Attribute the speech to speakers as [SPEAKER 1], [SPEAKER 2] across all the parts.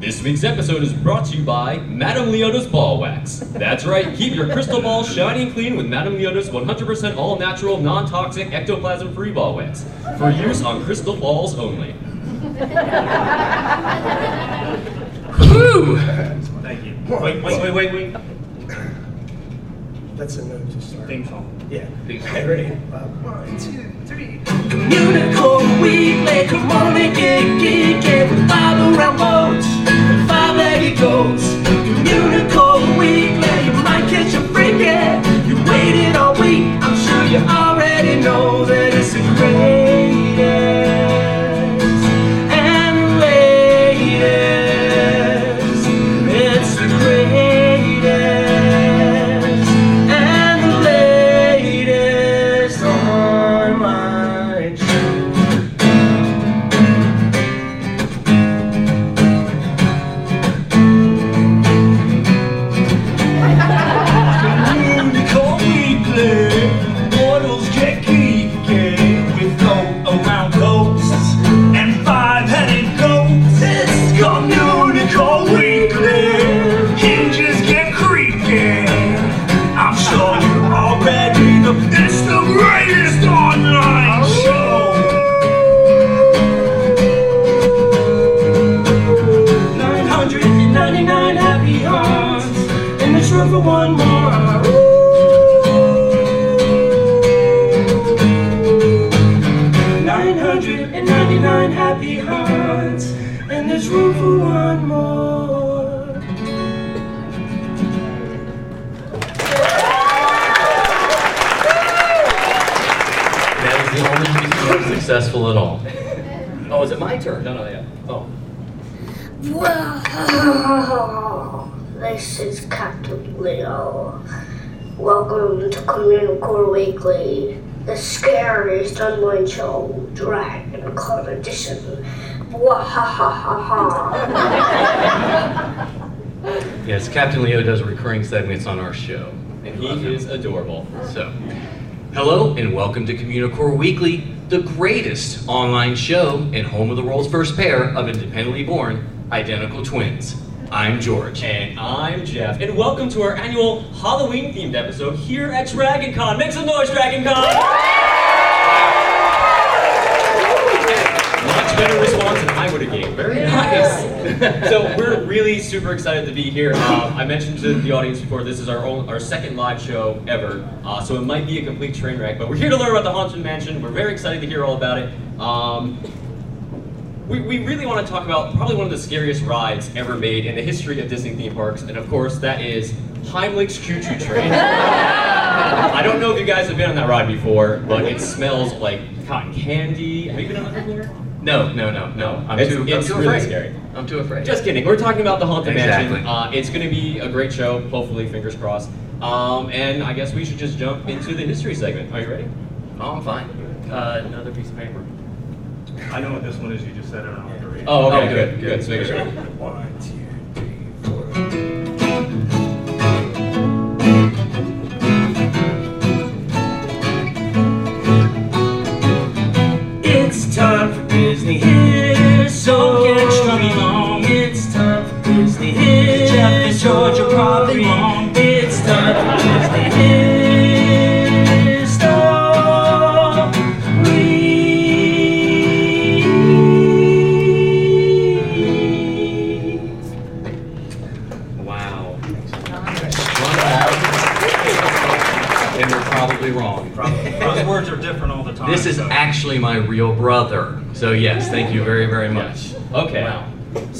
[SPEAKER 1] This week's episode is brought to you by Madame Leota's Ball Wax. That's right, keep your crystal ball shiny and clean with Madame Leota's 100% all natural, non toxic, ectoplasm free ball wax. For use on crystal balls only. Whew!
[SPEAKER 2] Thank you. Wait, wait, wait, wait, wait.
[SPEAKER 3] That's a note to start.
[SPEAKER 2] Theme song.
[SPEAKER 3] Yeah.
[SPEAKER 1] Theme song.
[SPEAKER 3] Ready? Uh, one, two, three.
[SPEAKER 4] Unicorn Weekly, come on and get geeky with five around boats five-legged goats. Unicorn Weekly, you might catch a freaky. You waited all week, I'm sure you already
[SPEAKER 1] successful at all. Oh, is it my turn? No, no, yeah. Oh.
[SPEAKER 5] Wow, this is Captain Leo. Welcome to Communicore Weekly, the scariest online show, Dragon Con Edition.
[SPEAKER 1] Yes, Captain Leo does recurring segments on our show, and he is adorable. So, hello and welcome to Communicore Weekly, the greatest online show and home of the world's first pair of independently born identical twins. I'm George. And I'm Jeff. And welcome to our annual Halloween themed episode here at DragonCon. Make some noise, Dragon Con! Much better response than I would have gave. Very nice. so we're really super excited to be here. Um, I mentioned to the audience before this is our own, our second live show ever, uh, so it might be a complete train wreck. But we're here to learn about the Haunted Mansion. We're very excited to hear all about it. Um, we, we really want to talk about probably one of the scariest rides ever made in the history of Disney theme parks, and of course that is Heimlich's Choo Choo Train. I don't know if you guys have been on that ride before, but it smells like cotton candy. Have you been on that before? No, no, no, no. I'm
[SPEAKER 6] It's-
[SPEAKER 1] too,
[SPEAKER 6] it's
[SPEAKER 1] I'm too
[SPEAKER 6] really
[SPEAKER 1] afraid.
[SPEAKER 6] scary.
[SPEAKER 1] I'm too afraid. Just kidding. We're talking about the Haunted
[SPEAKER 6] Exactly.
[SPEAKER 1] Mansion. Uh, it's going to be a great show, hopefully, fingers crossed. Um, and I guess we should just jump into the history segment. Are you ready?
[SPEAKER 6] Oh, I'm fine.
[SPEAKER 1] Uh, another piece of paper.
[SPEAKER 2] I know what this one is, you just said it, I don't have to read it.
[SPEAKER 1] Oh, okay,
[SPEAKER 6] Oh,
[SPEAKER 1] good,
[SPEAKER 6] good,
[SPEAKER 1] good. So make sure.
[SPEAKER 3] One, two, three, four.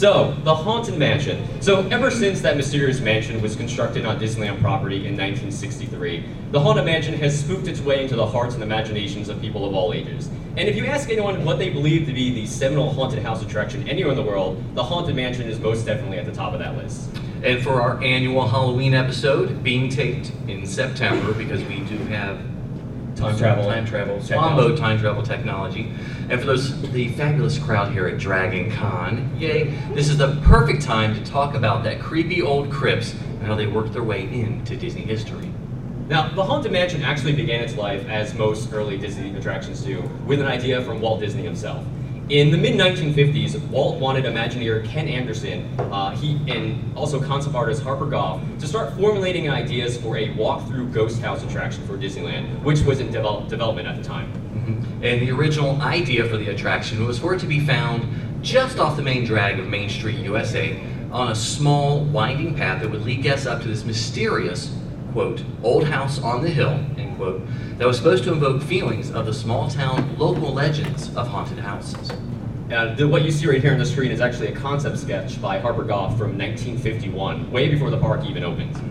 [SPEAKER 4] So,
[SPEAKER 2] the
[SPEAKER 1] Haunted Mansion. So, ever since that mysterious mansion was constructed on Disneyland property in 1963, the Haunted Mansion has spooked its way into the hearts and imaginations of people of all ages. And if you ask anyone what they believe to be the seminal haunted house attraction anywhere in the world, the Haunted Mansion is most definitely at the top of that list.
[SPEAKER 6] And for our annual Halloween episode, being taped in September, because we do have
[SPEAKER 1] Time travel.
[SPEAKER 6] time travel. Swambo time travel technology. And for those the fabulous crowd here at Dragon Con, yay! This is the perfect time to talk about that creepy old crypts and how they worked their way into Disney history.
[SPEAKER 1] Now, the Haunted Mansion actually began its life, as most early Disney attractions do, with an idea from Walt Disney himself. In the mid 1950s, Walt wanted Imagineer Ken Anderson, uh, he and also concept artist Harper Goff, to start formulating ideas for a walk-through ghost house attraction for Disneyland, which was in develop, development at the time.
[SPEAKER 6] And the original idea for the attraction was for it to be found just off the main drag of Main Street, USA, on a small, winding path that would lead guests up to this mysterious, quote, old house on the hill, end quote, that was supposed to invoke feelings of the small town local legends of haunted houses.
[SPEAKER 1] Uh, the, what you see right here on the screen is actually a concept sketch by Harper Goff from 1951, way before the park even opened.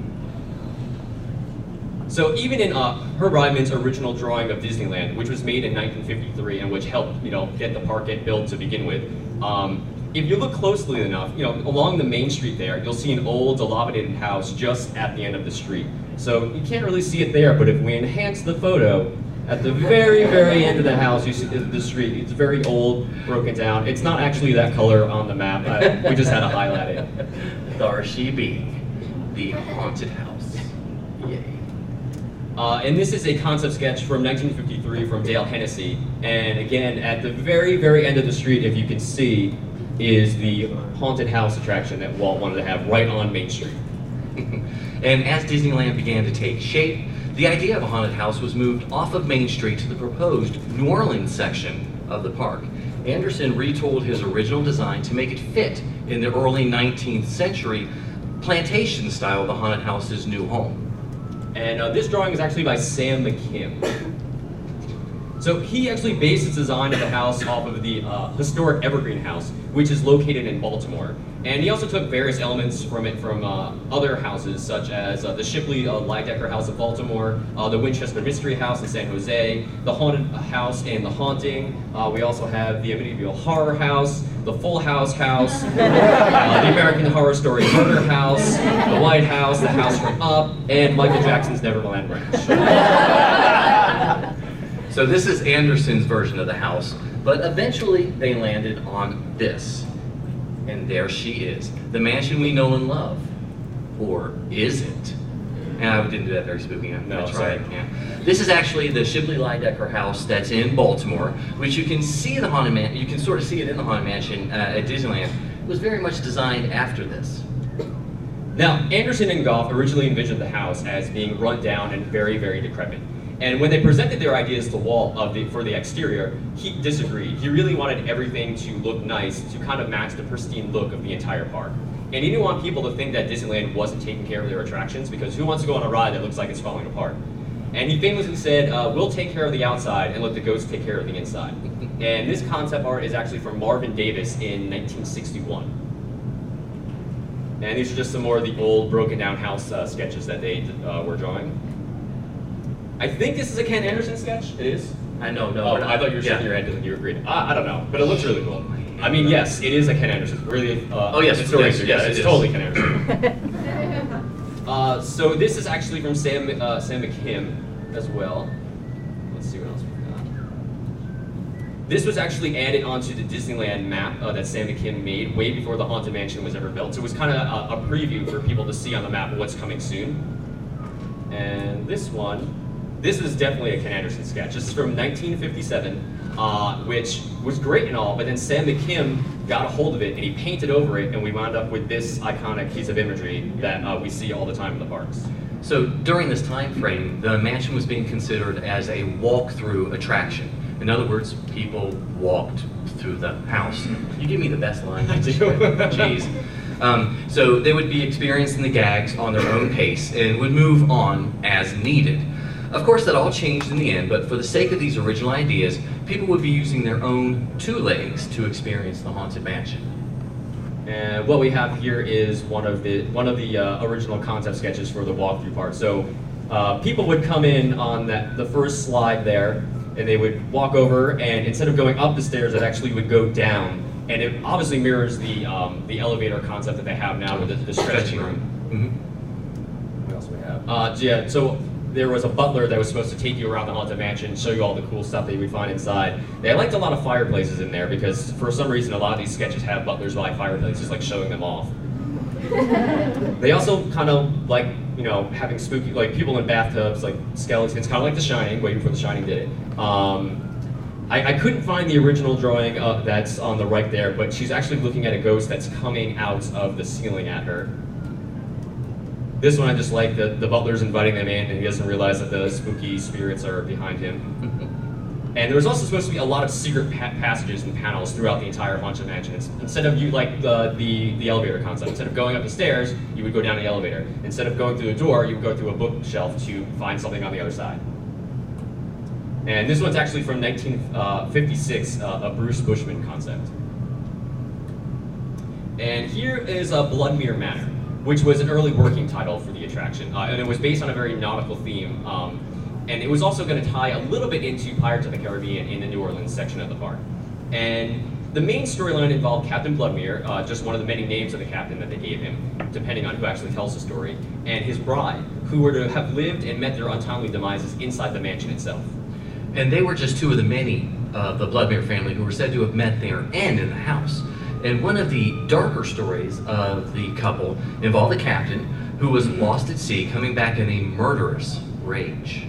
[SPEAKER 1] So even in uh, Herb Ryman's original drawing of Disneyland, which was made in 1953 and which helped, you know, get the park get built to begin with, um, if you look closely enough, you know, along the main street there, you'll see an old dilapidated house just at the end of the street. So you can't really see it there, but if we enhance the photo, at the very, very end of the house, you see the, street. It's very old, broken down. It's not actually that color on the map. I, we just had to highlight it.
[SPEAKER 6] There she be, the haunted house. Yay.
[SPEAKER 1] Uh, and this is a concept sketch from 1953 from Dale Hennesy. And again, at the very, very end of the street, if you can see, is the haunted house attraction that Walt wanted to have right on Main Street.
[SPEAKER 6] and as Disneyland began to take shape, the idea of a haunted house was moved off of Main Street to the proposed New Orleans section of the park. Anderson retooled his original design to make it fit in the early 19th century plantation style of the haunted house's new home.
[SPEAKER 1] And uh, this drawing is actually by Sam McKim. So he actually based his design of the house off of the uh, historic Evergreen House, which is located in Baltimore. And he also took various elements from it from uh, other houses, such as uh, the Shipley uh, Lydecker House of Baltimore, uh, the Winchester Mystery House in San Jose, the Haunted House and the Haunting. Uh, we also have the Amityville Horror House, the Full House House, uh, the American Horror Story Murder House, the White House, the House from Up, and Michael Jackson's Neverland Ranch.
[SPEAKER 6] So this is Anderson's version of the house, but eventually they landed on this. And there she is, the mansion we know and love. Or is it? And I didn't do that very spooky. I
[SPEAKER 1] No, sorry.
[SPEAKER 6] Yeah. This is actually the Shipley Lydecker house that's in Baltimore, which you can see the haunted man. You can sort of see it in the haunted mansion uh, at Disneyland. It was very much designed after this.
[SPEAKER 1] Now, Anderson and Goff originally envisioned the house as being run down and very, very decrepit. And when they presented their ideas to Walt of the, for the exterior, he disagreed. He really wanted everything to look nice, to kind of match the pristine look of the entire park. And he didn't want people to think that Disneyland wasn't taking care of their attractions because who wants to go on a ride that looks like it's falling apart? And he famously said, uh, "We'll take care of the outside and let the ghosts take care of the inside." and this concept art is actually from Marvin Davis in 1961. And these are just some more of the old broken down house uh, sketches that they uh, were drawing. I think this is a Ken Anderson sketch. It is.
[SPEAKER 6] I know, no.
[SPEAKER 1] Oh, I thought you were shaking
[SPEAKER 6] yeah.
[SPEAKER 1] your head and you agreed. I, I don't know, but it looks really cool. I mean, yes, it is a Ken Anderson. Really? Uh,
[SPEAKER 6] Oh, yes,
[SPEAKER 1] it's
[SPEAKER 6] yes,
[SPEAKER 1] yes,
[SPEAKER 6] yes,
[SPEAKER 1] it's
[SPEAKER 6] is.
[SPEAKER 1] totally Ken Anderson. uh, so this is actually from Sam uh, Sam McKim as well. Let's see what else we got. This was actually added onto the Disneyland map uh, that Sam McKim made way before the Haunted Mansion was ever built. So it was kind of a, a preview for people to see on the map what's coming soon. And this one, this is definitely a Ken Anderson sketch. This is from 1957, uh, which was great and all, but then Sam McKim got a hold of it and he painted over it, and we wound up with this iconic piece of imagery that uh, we see all the time in the parks.
[SPEAKER 6] So during this time frame, the mansion was being considered as a walk-through attraction. In other words, people walked through the house. You give me the best line.
[SPEAKER 1] I do.
[SPEAKER 6] Jeez. Um, so they would be experiencing the gags on their own pace and would move on as needed. Of course, that all changed in the end, but for the sake of these original ideas, people would be using their own two legs to experience the haunted mansion.
[SPEAKER 1] And what we have here is one of the one of the uh, original concept sketches for the walkthrough part. So uh, people would come in on that the first slide there, and they would walk over, and instead of going up the stairs, it actually would go down. And it obviously mirrors the um, the elevator concept that they have now with the, the stretching room.
[SPEAKER 6] Mhm.
[SPEAKER 1] What else do we have? Uh, yeah, so there was a butler that was supposed to take you around the haunted mansion, show you all the cool stuff that you would find inside. They liked a lot of fireplaces in there because for some reason a lot of these sketches have butlers by fireplaces, like showing them off. they also kind of like, you know, having spooky, like people in bathtubs, like skeletons, kind of like The Shining, way before The Shining did it. Um, I, I couldn't find the original drawing uh, that's on the right there, but she's actually looking at a ghost that's coming out of the ceiling at her. This one I just like, the, the butler's inviting them in and he doesn't realize that the spooky spirits are behind him. And there was also supposed to be a lot of secret pa- passages and panels throughout the entire haunted mansion. It's, instead of you like the, the the elevator concept, instead of going up the stairs, you would go down the elevator. Instead of going through the door, you would go through a bookshelf to find something on the other side. And this one's actually from 1956, uh, a Bruce Bushman concept. And here is a Bloodmere Manor, which was an early working title for the attraction, uh, and it was based on a very nautical theme. Um, and it was also going to tie a little bit into Pirates of the Caribbean in the New Orleans section of the park. And the main storyline involved Captain Bloodmere, uh, just one of the many names of the captain that they gave him, depending on who actually tells the story, and his bride, who were to have lived and met their untimely demises inside the mansion itself.
[SPEAKER 6] And they were just two of the many of the Bloodmere family who were said to have met their end in the house. And one of the darker stories of the couple involved the captain who was lost at sea, coming back in a murderous rage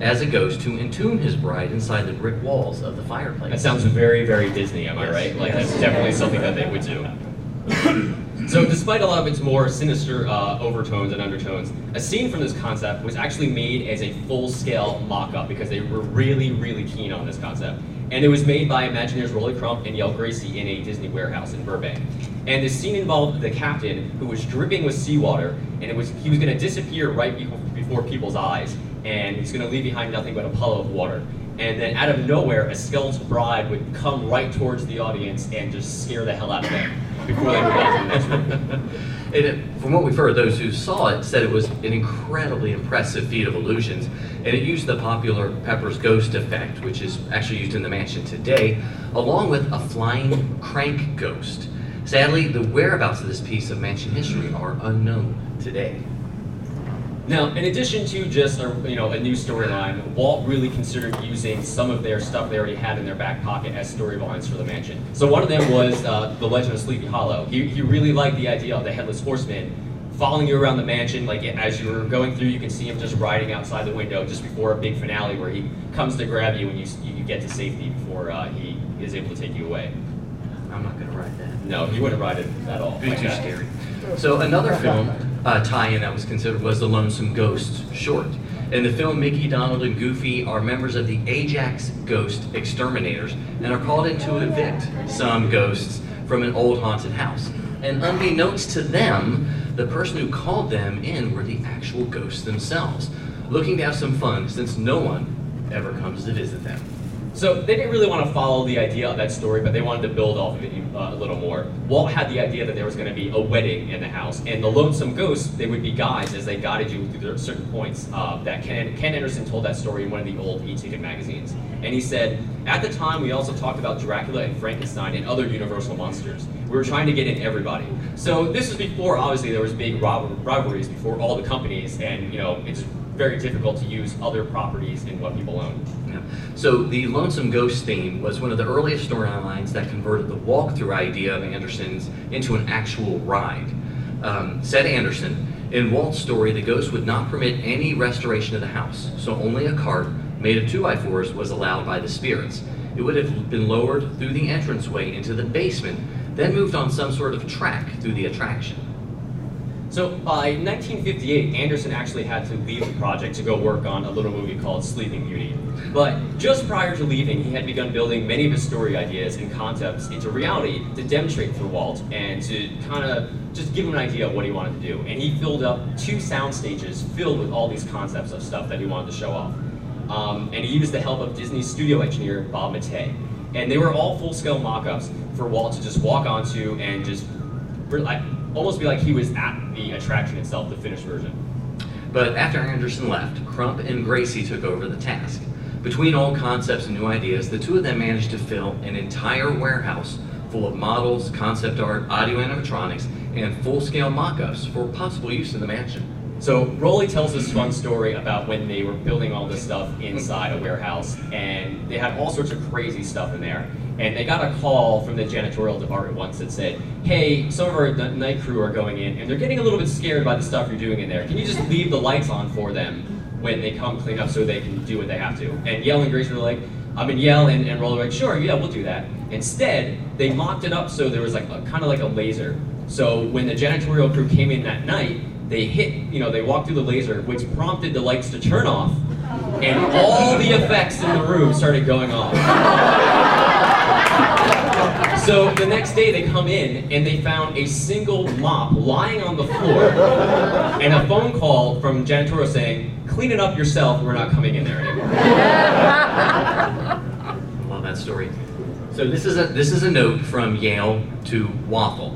[SPEAKER 6] as a ghost to entomb his bride inside the brick walls of the fireplace.
[SPEAKER 1] That sounds very, very Disney, am I right? Like,
[SPEAKER 6] Yes.
[SPEAKER 1] that's definitely something that they would do. So, despite a lot of its more sinister uh, overtones and undertones, a scene from this concept was actually made as a full-scale mock-up because they were really, really keen on this concept. And it was made by Imagineers Rolly Crump and Yale Gracey in a Disney warehouse in Burbank. And the scene involved the captain who was dripping with seawater, and it was he was going to disappear right be- before people's eyes, and he's going to leave behind nothing but a puddle of water. And then out of nowhere, a skeletal bride would come right towards the audience and just scare the hell out of them before they
[SPEAKER 6] it, from what we've heard, those who saw it said it was an incredibly impressive feat of illusions, and it used the popular Pepper's Ghost effect, which is actually used in the mansion today, along with a flying crank ghost. Sadly, the whereabouts of this piece of mansion history are unknown today.
[SPEAKER 1] Now, in addition to just a, you know a new storyline, Walt really considered using some of their stuff they already had in their back pocket as storylines for the mansion. So one of them was uh, the Legend of Sleepy Hollow. He, he really liked the idea of the headless horseman following you around the mansion. Like as you were going through, you can see him just riding outside the window just before a big finale where he comes to grab you and you you get to safety before uh, he is able to take you away.
[SPEAKER 6] I'm not going to ride that.
[SPEAKER 1] No, he wouldn't ride it at all.
[SPEAKER 6] Be too scary. So another film uh, tie-in that was considered was the Lonesome Ghost short. In the film, Mickey, Donald, and Goofy are members of the Ajax Ghost Exterminators and are called in to evict some ghosts from an old haunted house. And unbeknownst to them, the person who called them in were the actual ghosts themselves, looking to have some fun since no one ever comes to visit them.
[SPEAKER 1] So they didn't really want to follow the idea of that story, but they wanted to build off of it uh, a little more. Walt had the idea that there was going to be a wedding in the house, and the lonesome ghosts they would be guides as they guided you through certain points. Uh, that Ken, Ken Anderson told that story in one of the old e-ticket magazines, and he said, at the time we also talked about Dracula and Frankenstein and other Universal monsters. We were trying to get in everybody. So this was before obviously there was big rival- rivalries before all the companies, and you know it's very difficult to use other properties in what people own.
[SPEAKER 6] Yeah. So the Lonesome Ghost theme was one of the earliest storylines that converted the walkthrough idea of Anderson's into an actual ride. Um, said Anderson, in Walt's story, the ghost would not permit any restoration of the house, so only a cart made of 2x4s was allowed by the spirits. It would have been lowered through the entranceway into the basement, then moved on some sort of track through the attraction.
[SPEAKER 1] So by 1958, Anderson actually had to leave the project to go work on a little movie called Sleeping Beauty. But just prior to leaving, he had begun building many of his story ideas and concepts into reality to demonstrate for Walt and to kind of just give him an idea of what he wanted to do. And he filled up two sound stages filled with all these concepts of stuff that he wanted to show off. Um, and he used the help of Disney studio engineer Bob Mattey. And they were all full-scale mock-ups for Walt to just walk onto and just like, almost be like he was at the attraction itself, the finished version.
[SPEAKER 6] But after Anderson left, Crump and Gracey took over the task. Between old concepts and new ideas, the two of them managed to fill an entire warehouse full of models, concept art, audio animatronics, and full-scale mock-ups for possible use in the mansion.
[SPEAKER 1] So Rolly tells this fun story about when they were building all this stuff inside a warehouse, and they had all sorts of crazy stuff in there. And they got a call from the janitorial department once that said, "Hey, some of our night crew are going in, and they're getting a little bit scared by the stuff you're doing in there. Can you just leave the lights on for them when they come clean up, so they can do what they have to?" And Yale and Grace were like, I mean, Yale and, and Roller were like, sure, yeah, we'll do that. Instead, they mocked it up so there was like a, kind of like a laser. So when the janitorial crew came in that night, they hit, you know, they walked through the laser, which prompted the lights to turn off, and all the effects in the room started going off. So the next day they come in and they found a single mop lying on the floor and a phone call from janitorial saying, clean it up yourself, we're not coming in there anymore.
[SPEAKER 6] Love that story. So this is a this is a note from Yale to Wathel.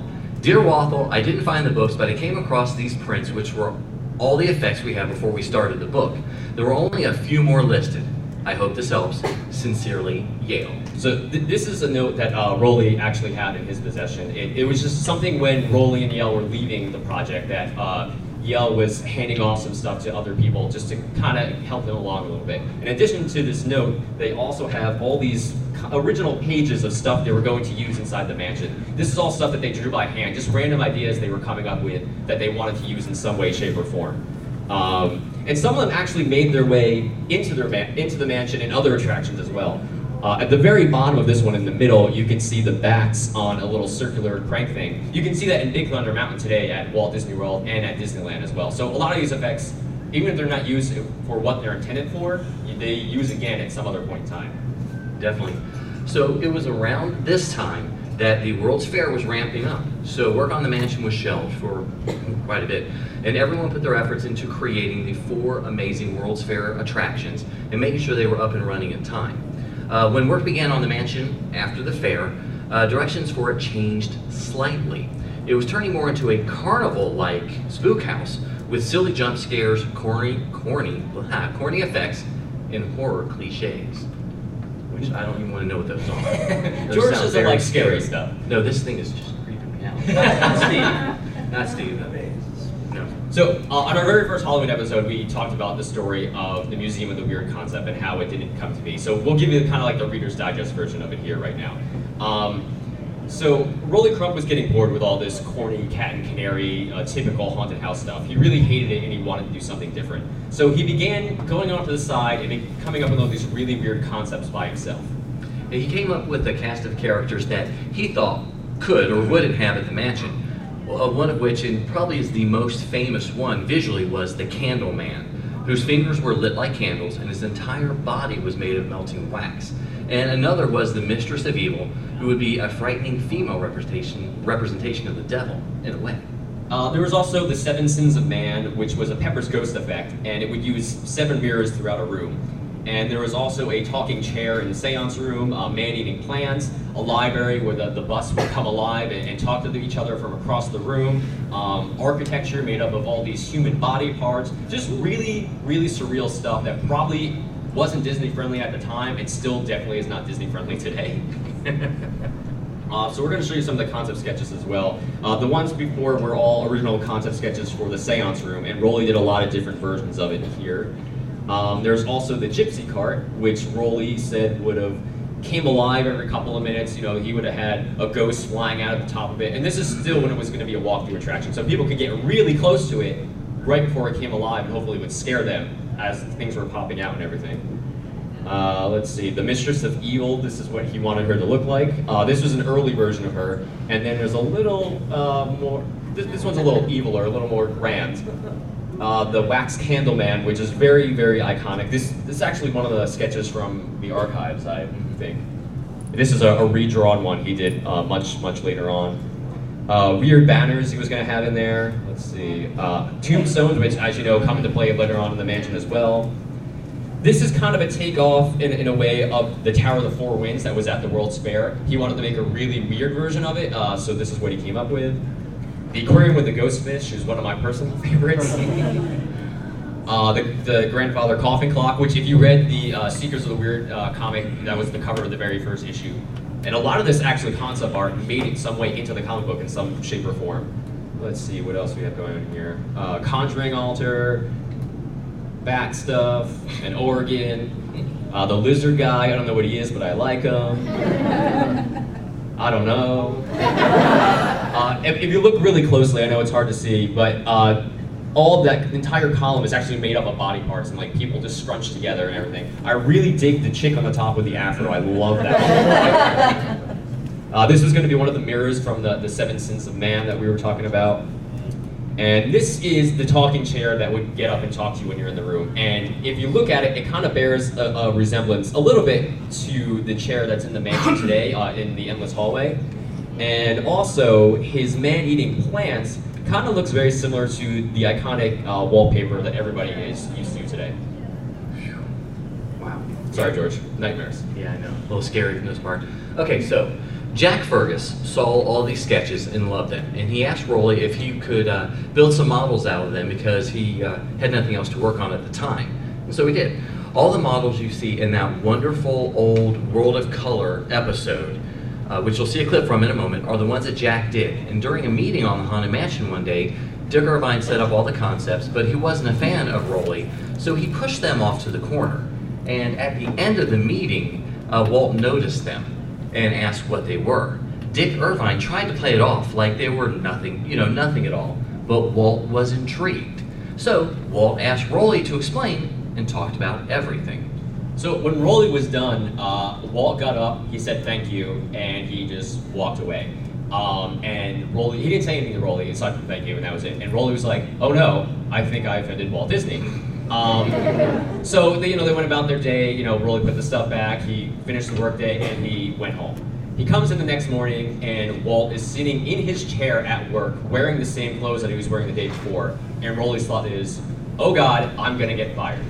[SPEAKER 6] Dear Wathel, I didn't find the books, but I came across these prints, which were all the effects we had before we started the book. There were only a few more listed. I hope this helps. Sincerely, Yale.
[SPEAKER 1] So th- this is a note that uh, actually had in his possession. It, it was just something when Rolly and Yale were leaving the project that uh, Yale was handing off some stuff to other people just to kind of help them along a little bit. In addition to this note, they also have all these original pages of stuff they were going to use inside the mansion. This is all stuff that they drew by hand, just random ideas they were coming up with that they wanted to use in some way, shape, or form. Um, and some of them actually made their way into their into the mansion and other attractions as well. Uh, at the very bottom of this one in the middle, you can see the bats on a little circular crank thing. You can see that in Big Thunder Mountain today at Walt Disney World and at Disneyland as well. So a lot of these effects, even if they're not used for what they're intended for, they use again at some other point in time.
[SPEAKER 6] Definitely. So it was around this time that the World's Fair was ramping up. So work on the mansion was shelved for quite a bit. And everyone put their efforts into creating the four amazing World's Fair attractions and making sure they were up and running in time. Uh, when work began on the mansion after the fair, uh, directions for it changed slightly. It was turning more into a carnival-like spook house with silly jump scares, corny, corny, corny effects, and horror cliches. Which I don't even want to know what those are. Those
[SPEAKER 1] George doesn't like scary stuff.
[SPEAKER 6] No, this thing is just creeping me out. Not Steve. Not Steve. No.
[SPEAKER 1] So, uh, on our very first Halloween episode, we talked about the story of the Museum of the Weird concept and how it didn't come to be. So, we'll give you kind of like the Reader's Digest version of it here right now. Um, so, Rolly Crump was getting bored with all this corny cat and canary, uh, typical haunted house stuff. He really hated it and he wanted to do something different. So, he began going off to the side and coming up with all these really weird concepts by himself.
[SPEAKER 6] And he came up with a cast of characters that he thought could or would inhabit the mansion. Uh, one of which, and probably is the most famous one visually, was the Candle Man, whose fingers were lit like candles and his entire body was made of melting wax. And another was the Mistress of Evil, who would be a frightening female representation representation of the devil, in a way.
[SPEAKER 1] Uh, there was also the Seven Sins of Man, which was a Pepper's Ghost effect, and it would use seven mirrors throughout a room. And there was also a talking chair in the seance room, uh, man eating plants, a library where the, the bus would come alive and, and talk to each other from across the room, um, architecture made up of all these human body parts, just really, really surreal stuff that probably wasn't Disney friendly at the time and still definitely is not Disney friendly today. Uh, so we're going to show you some of the concept sketches as well. Uh, the ones before were all original concept sketches for the seance room, and Rolly did a lot of different versions of it here. Um, there's also the gypsy cart, which Rolly said would have came alive every couple of minutes. You know, he would have had a ghost flying out of the top of it, and this is still when it was going to be a walkthrough attraction, so people could get really close to it right before it came alive, and hopefully it would scare them as things were popping out and everything. Uh, let's see, the Mistress of Evil. This is what he wanted her to look like. Uh, this was an early version of her, and then there's a little uh, more. This, this one's a little evil or a little more grand. Uh, the Wax Candle Man, which is very, very iconic. This, this is actually one of the sketches from the archives, I think. This is a, a redrawn one he did uh, much, much later on. Uh, weird banners he was going to have in there. Let's see. Uh, tombstones, which, as you know, come into play later on in the mansion as well. This is kind of a takeoff in, in a way of the Tower of the Four Winds that was at the World's Fair. He wanted to make a really weird version of it, uh, so this is what he came up with. The Aquarium with the Ghost Fish is one of my personal favorites. uh, the, the Grandfather Coffin Clock, which if you read the uh, Seekers of the Weird uh, comic, that was the cover of the very first issue. And a lot of this actually concept art made it some way into the comic book in some shape or form. Let's see what else we have going on here. Uh, Conjuring Altar, bat stuff, an organ, uh, the lizard guy. I don't know what he is, but I like him. I don't know. Uh, if, if you look really closely, I know it's hard to see, but uh, all of that entire column is actually made up of body parts and like people just scrunched together and everything. I really dig the chick on the top with the afro. I love that. uh, this was going to be one of the mirrors from the, the Seven Sins of Man that we were talking about. And this is the talking chair that would get up and talk to you when you're in the room. And if you look at it, it kind of bears a, a resemblance a little bit to the chair that's in the mansion today uh, in the Endless Hallway. And also, his man eating plants kind of looks very similar to the iconic uh, wallpaper that everybody is used to today.
[SPEAKER 6] Wow.
[SPEAKER 1] Sorry, George. Nightmares.
[SPEAKER 6] Yeah, I know. A little scary from this part. Okay, so Jack Ferges saw all these sketches and loved them, and he asked Rolly if he could uh, build some models out of them because he uh, had nothing else to work on at the time. And so he did. All the models you see in that wonderful old World of Color episode, uh, which you'll see a clip from in a moment, are the ones that Jack did. And during a meeting on the Haunted Mansion one day, Dick Irvine set up all the concepts, but he wasn't a fan of Rolly, so he pushed them off to the corner. And at the end of the meeting, uh, Walt noticed them and asked what they were. Dick Irvine tried to play it off like they were nothing, you know, nothing at all, but Walt was intrigued. So Walt asked Rolly to explain and talked about everything.
[SPEAKER 1] So when Rolly was done, uh, Walt got up, he said thank you, and he just walked away. Um, and Rolly, he didn't say anything to Rolly aside from thank you, and that was it. And Rolly was like, "Oh no, I think I offended Walt Disney." Um, so they, you know, they went about their day. You know, Rolly put the stuff back. He finished the workday, and he went home. He comes in the next morning, and Walt is sitting in his chair at work, wearing the same clothes that he was wearing the day before. And Rolly's thought is, "Oh God, I'm gonna get fired."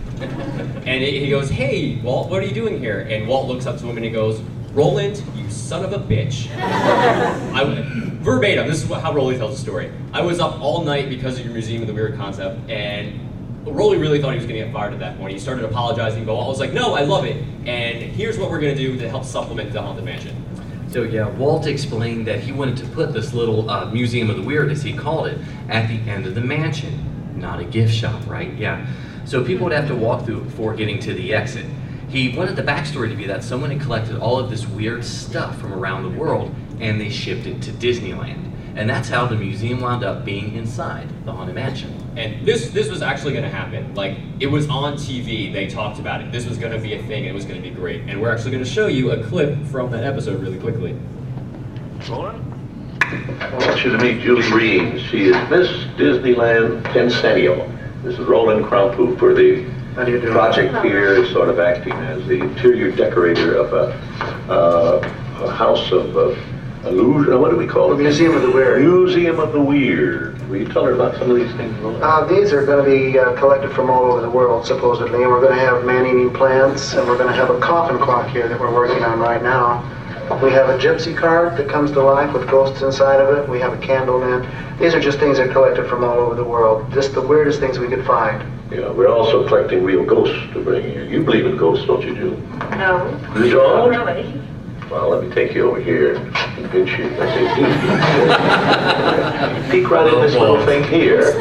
[SPEAKER 1] and he goes, "Hey, Walt, what are you doing here?" And Walt looks up to him and he goes, "Roland, you son of a bitch." I, verbatim, this is how Rolly tells the story. I was up all night because of your Museum of the Weird concept, and Rolly really thought he was to get fired at that point. He started apologizing, but I was like, no, I love it, and here's what we're to do to help supplement the Haunted Mansion.
[SPEAKER 6] So yeah, Walt explained that he wanted to put this little uh, museum of the weird, as he called it, at the end of the mansion, not a gift shop, right? Yeah. So people would have to walk through it before getting to the exit. He wanted the backstory to be that someone had collected all of this weird stuff from around the world and they shipped it to Disneyland. And that's how the museum wound up being inside the Haunted Mansion.
[SPEAKER 1] And this this was actually going to happen. Like it was on TV. They talked about it. This was going to be a thing. It was going to be great. And we're actually going to show you a clip from that episode really quickly.
[SPEAKER 7] I want you to meet Julie Green. She is Miss Disneyland Tencennial. This is Roland Crump, for the
[SPEAKER 3] How do you do?
[SPEAKER 7] project here is sort of acting as the interior decorator of a, uh, a house of uh, illusion. What do we call it?
[SPEAKER 3] Museum of the Weird.
[SPEAKER 7] Museum of the Weird. Will you tell her about some of these things, Roland?
[SPEAKER 8] Uh, these are going to be uh, collected from all over the world, supposedly, and we're going to have man-eating plants, and we're going to have a coffin clock here that we're working on right now. We have a gypsy card that comes to life with ghosts inside of it. We have a candle man. These are just things that are collected from all over the world. Just the weirdest things we could find.
[SPEAKER 7] Yeah, we're also collecting real ghosts to bring here. You believe in ghosts, don't you, Julie?
[SPEAKER 5] No.
[SPEAKER 7] You don't?
[SPEAKER 5] Really?
[SPEAKER 7] Well, let me take you over here and convince you that they do. Peek right in this little thing here.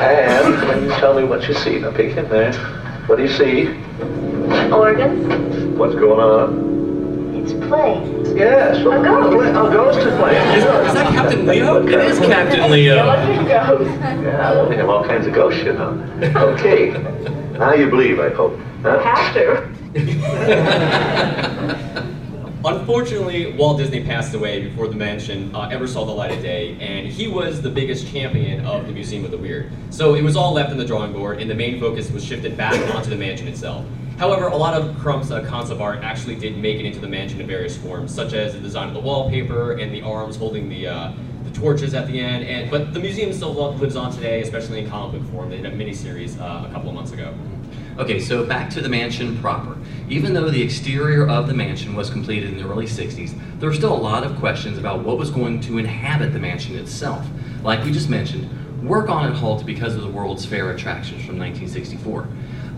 [SPEAKER 7] And when you tell me what you see, now peek in there. What do you see?
[SPEAKER 5] Organs.
[SPEAKER 7] What's going on?
[SPEAKER 5] It's playing.
[SPEAKER 7] Yes, a
[SPEAKER 5] ghost.
[SPEAKER 7] A ghost is playing.
[SPEAKER 1] Is, is that Captain Leo?
[SPEAKER 6] It is Captain Leo.
[SPEAKER 7] Yeah, well, we have all kinds of ghosts, you know. Okay, now you believe, I hope. Huh?
[SPEAKER 5] Have to.
[SPEAKER 1] Unfortunately, Walt Disney passed away before the mansion uh, ever saw the light of day, and he was the biggest champion of the Museum of the Weird. So it was all left on the drawing board, and the main focus was shifted back onto the mansion itself. However, a lot of Crump's uh, concept art actually did make it into the mansion in various forms, such as the design of the wallpaper and the arms holding the, uh, the torches at the end. And but the museum still lives on today, especially in comic book form. They did a miniseries uh, a couple of months ago.
[SPEAKER 6] Okay, so back to the mansion proper. Even though the exterior of the mansion was completed in the early 60s, there were still a lot of questions about what was going to inhabit the mansion itself. Like we just mentioned, work on it halted because of the World's Fair attractions from 1964.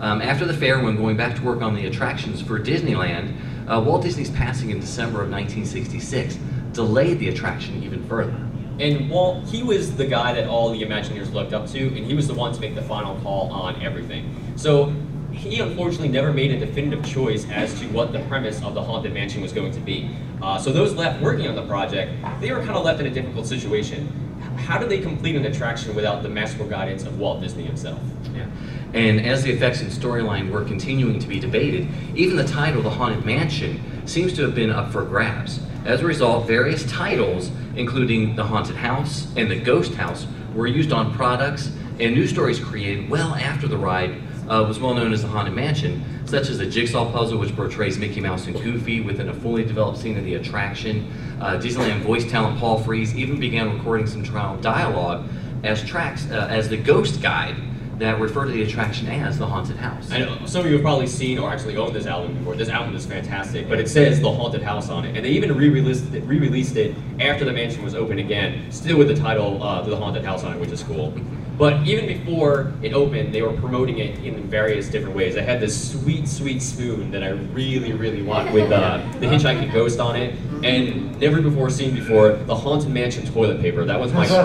[SPEAKER 6] Um, after the fair, when going back to work on the attractions for Disneyland, uh, Walt Disney's passing in December of 1966 delayed the attraction even further.
[SPEAKER 1] And Walt, he was the guy that all the Imagineers looked up to, and he was the one to make the final call on everything. So he unfortunately never made a definitive choice as to what the premise of the Haunted Mansion was going to be. Uh, so those left working on the project, they were kind of left in a difficult situation. How do they complete an attraction without the masterful guidance of Walt Disney himself?
[SPEAKER 6] Yeah. And as the effects and storyline were continuing to be debated, even the title, The Haunted Mansion, seems to have been up for grabs. As a result, various titles, including The Haunted House and The Ghost House, were used on products and new stories created well after the ride uh, was well known as The Haunted Mansion, such as the Jigsaw Puzzle, which portrays Mickey Mouse and Goofy within a fully developed scene of the attraction. Uh, Disneyland voice talent Paul Frees even began recording some trial dialogue as tracks uh, as the Ghost Guide that refer to the attraction as the haunted house.
[SPEAKER 1] I know some of you have probably seen or actually owned this album before. This album is fantastic, but it says The Haunted House on it. And they even re-released it, re-released it after the mansion was open again, still with the title uh, The Haunted House on it, which is cool. But even before it opened, they were promoting it in various different ways. I had this sweet, sweet spoon that I really, really want with uh, the Hitchhiking Ghost on it, and never before seen before, the Haunted Mansion toilet paper. That was my favorite.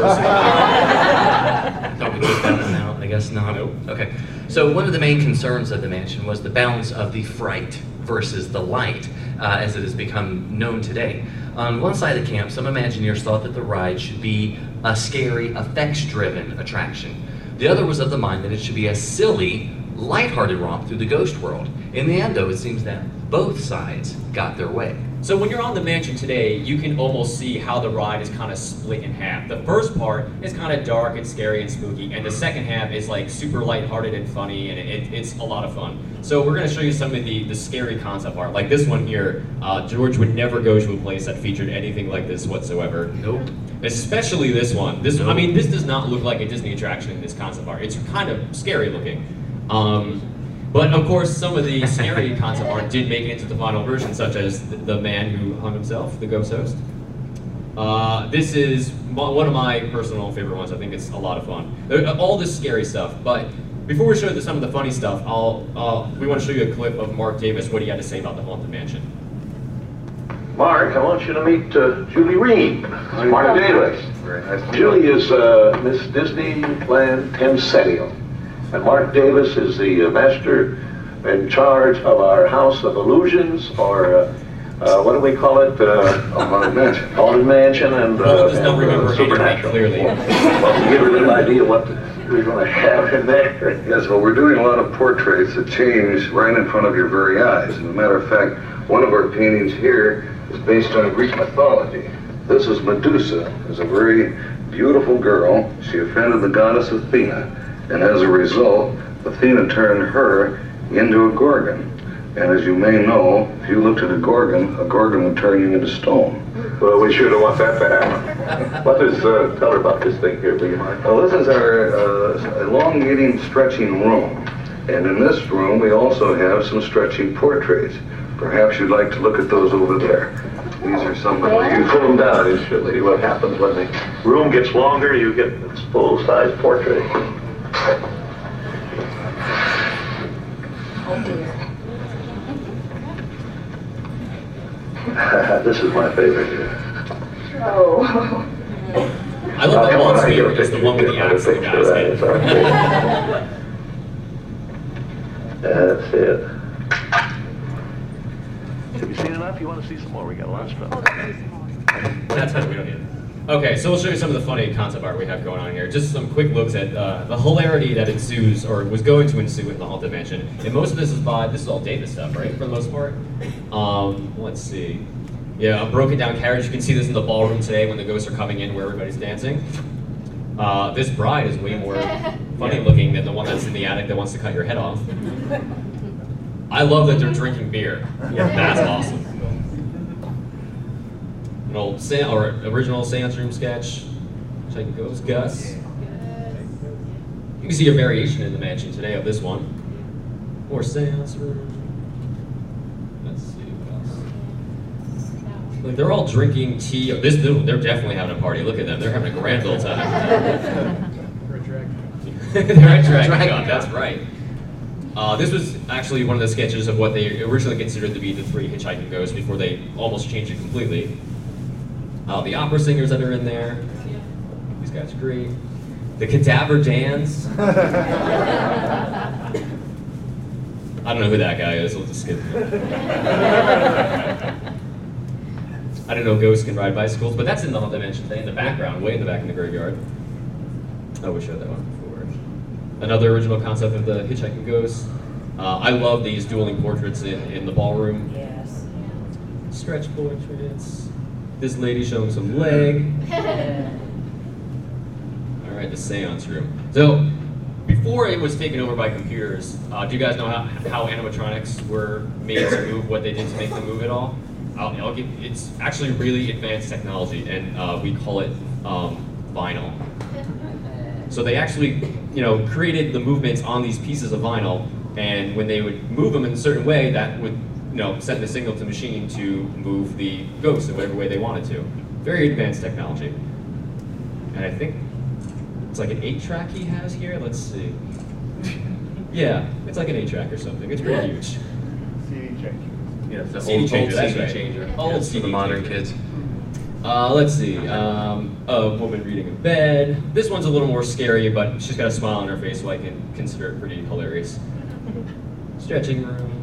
[SPEAKER 6] Thought we took that one out. I guess not.
[SPEAKER 1] Nope.
[SPEAKER 6] Okay. So one of the main concerns of the mansion was the balance of the fright versus the light, uh, as it has become known today. On one side of the camp, some Imagineers thought that the ride should be a scary, effects-driven attraction. The other was of the mind that it should be a silly, lighthearted romp through the ghost world. In the end, though, it seems that both sides got their way.
[SPEAKER 1] So when you're on the mansion today, you can almost see how the ride is kind of split in half. The first part is kind of dark and scary and spooky, and the second half is like super lighthearted and funny, and it, it's a lot of fun. So we're going to show you some of the, the scary concept art. Like this one here, uh, George would never go to a place that featured anything like this whatsoever.
[SPEAKER 6] Nope.
[SPEAKER 1] Especially this one. This, I mean, this does not look like a Disney attraction in this concept art. It's kind of scary looking. Um, but of course, some of the scary concept art did make it into the final version, such as the, the man who hung himself, the ghost host. Uh, this is one of my personal favorite ones. I think it's a lot of fun. Uh, All this scary stuff, but before we show you some of the funny stuff, I'll uh, we want to show you a clip of Marc Davis, what he had to say about the haunted mansion.
[SPEAKER 7] Marc, I want you to meet uh, Julie Reihm. Marc Davis.
[SPEAKER 9] Very nice. to
[SPEAKER 7] Julie
[SPEAKER 9] you.
[SPEAKER 7] is uh, Miss Disneyland Tencennial. And Marc Davis is the uh, master in charge of our House of Illusions, or uh, uh, what do we call it? Uh,
[SPEAKER 9] Haunted Mansion.
[SPEAKER 7] Haunted Mansion and, uh,
[SPEAKER 1] Paul does not
[SPEAKER 7] and,
[SPEAKER 1] remember
[SPEAKER 7] uh, Supernatural.
[SPEAKER 1] clearly.
[SPEAKER 7] Well, to give you a little idea what we're going to have in there.
[SPEAKER 9] Yes, well, we're doing a lot of portraits that change right in front of your very eyes. As a matter of fact, one of our paintings here is based on Greek mythology. This is Medusa, is a very beautiful girl. She offended the goddess Athena, and as a result, Athena turned her into a gorgon. And as you may know, if you looked at a gorgon, a gorgon would turn you into stone.
[SPEAKER 7] Well, we sure don't want that to happen. What is, uh, tell her about this thing here, will you, Marc?
[SPEAKER 9] Well, this is our uh, elongating stretching room. And in this room, we also have some stretching portraits. Perhaps you'd like to look at those over there. These are some of
[SPEAKER 7] You
[SPEAKER 9] the...
[SPEAKER 7] pull them down, and you'll see what happens when the room gets longer, you get this full-size portrait. This is my favorite here.
[SPEAKER 5] Oh.
[SPEAKER 1] I love that
[SPEAKER 7] Come on,
[SPEAKER 1] one
[SPEAKER 7] I get a
[SPEAKER 1] favorite. It's the one with the
[SPEAKER 7] get a
[SPEAKER 1] axe in the
[SPEAKER 7] picture
[SPEAKER 1] guy's head.
[SPEAKER 7] favorite. That's it.
[SPEAKER 10] Have you seen enough? You want to see some more? We got a lot of stuff.
[SPEAKER 1] That's it. We don't need it. Okay, so we'll show you some of the funny concept art we have going on here. Just some quick looks at uh, the hilarity that ensues, or was going to ensue in the Haunted Mansion. And most of this is by, this is all Davis stuff, right, for the most part? Um, let's see. Yeah, a broken down carriage. You can see this in the ballroom today when the ghosts are coming in where everybody's dancing. Uh, this bride is way more funny looking than the one that's in the attic that wants to cut your head off. I love that they're drinking beer. That's awesome. An old Sam, or original Seance Room sketch. Check it goes Gus. You can see a variation in the mansion today of this one. Or Seance Room. Let's see what else. Like they're all drinking tea. This they're definitely having a party. Look at them. They're having a grand old time. They're at Dragon
[SPEAKER 6] Dragon
[SPEAKER 1] Con,
[SPEAKER 6] Con.
[SPEAKER 1] that's right. Uh, this was actually one of the sketches of what they originally considered to be the three hitchhiking ghosts before they almost changed it completely. Uh, the opera singers that are in there. These guys are great. The cadaver dance. I don't know who that guy is. We'll just skip it. I don't know, ghosts can ride bicycles, but that's in the haunted mansion thing in the background, way in the back in the graveyard. Oh, we showed that one. Another original concept of the hitchhiking ghost. Uh, I love these dueling portraits in, in the ballroom.
[SPEAKER 11] Yes.
[SPEAKER 1] Stretch portraits. This lady showing some leg. All right, the seance room. So, before it was taken over by computers, uh, do you guys know how, how animatronics were made to move, what they did to make them move at all? I'll, I'll give, it's actually really advanced technology, and uh, we call it um, vinyl. So they actually, you know, created the movements on these pieces of vinyl, and when they would move them in a certain way, that would, you know, send the signal to the machine to move the ghost in whatever way they wanted to. Very advanced technology. And I think it's like an eight track he has here. Let's see. yeah, it's like an eight track or something. It's pretty huge.
[SPEAKER 3] CD check.
[SPEAKER 6] Yeah, the
[SPEAKER 1] CD
[SPEAKER 6] old,
[SPEAKER 1] changer,
[SPEAKER 6] old CD
[SPEAKER 1] right.
[SPEAKER 6] changer.
[SPEAKER 1] Old
[SPEAKER 6] Yes, for the modern
[SPEAKER 1] changer.
[SPEAKER 6] kids.
[SPEAKER 1] Uh, let's see. Um, a woman reading in bed. This one's a little more scary, but she's got a smile on her face, so I can consider it pretty hilarious. Stretching room.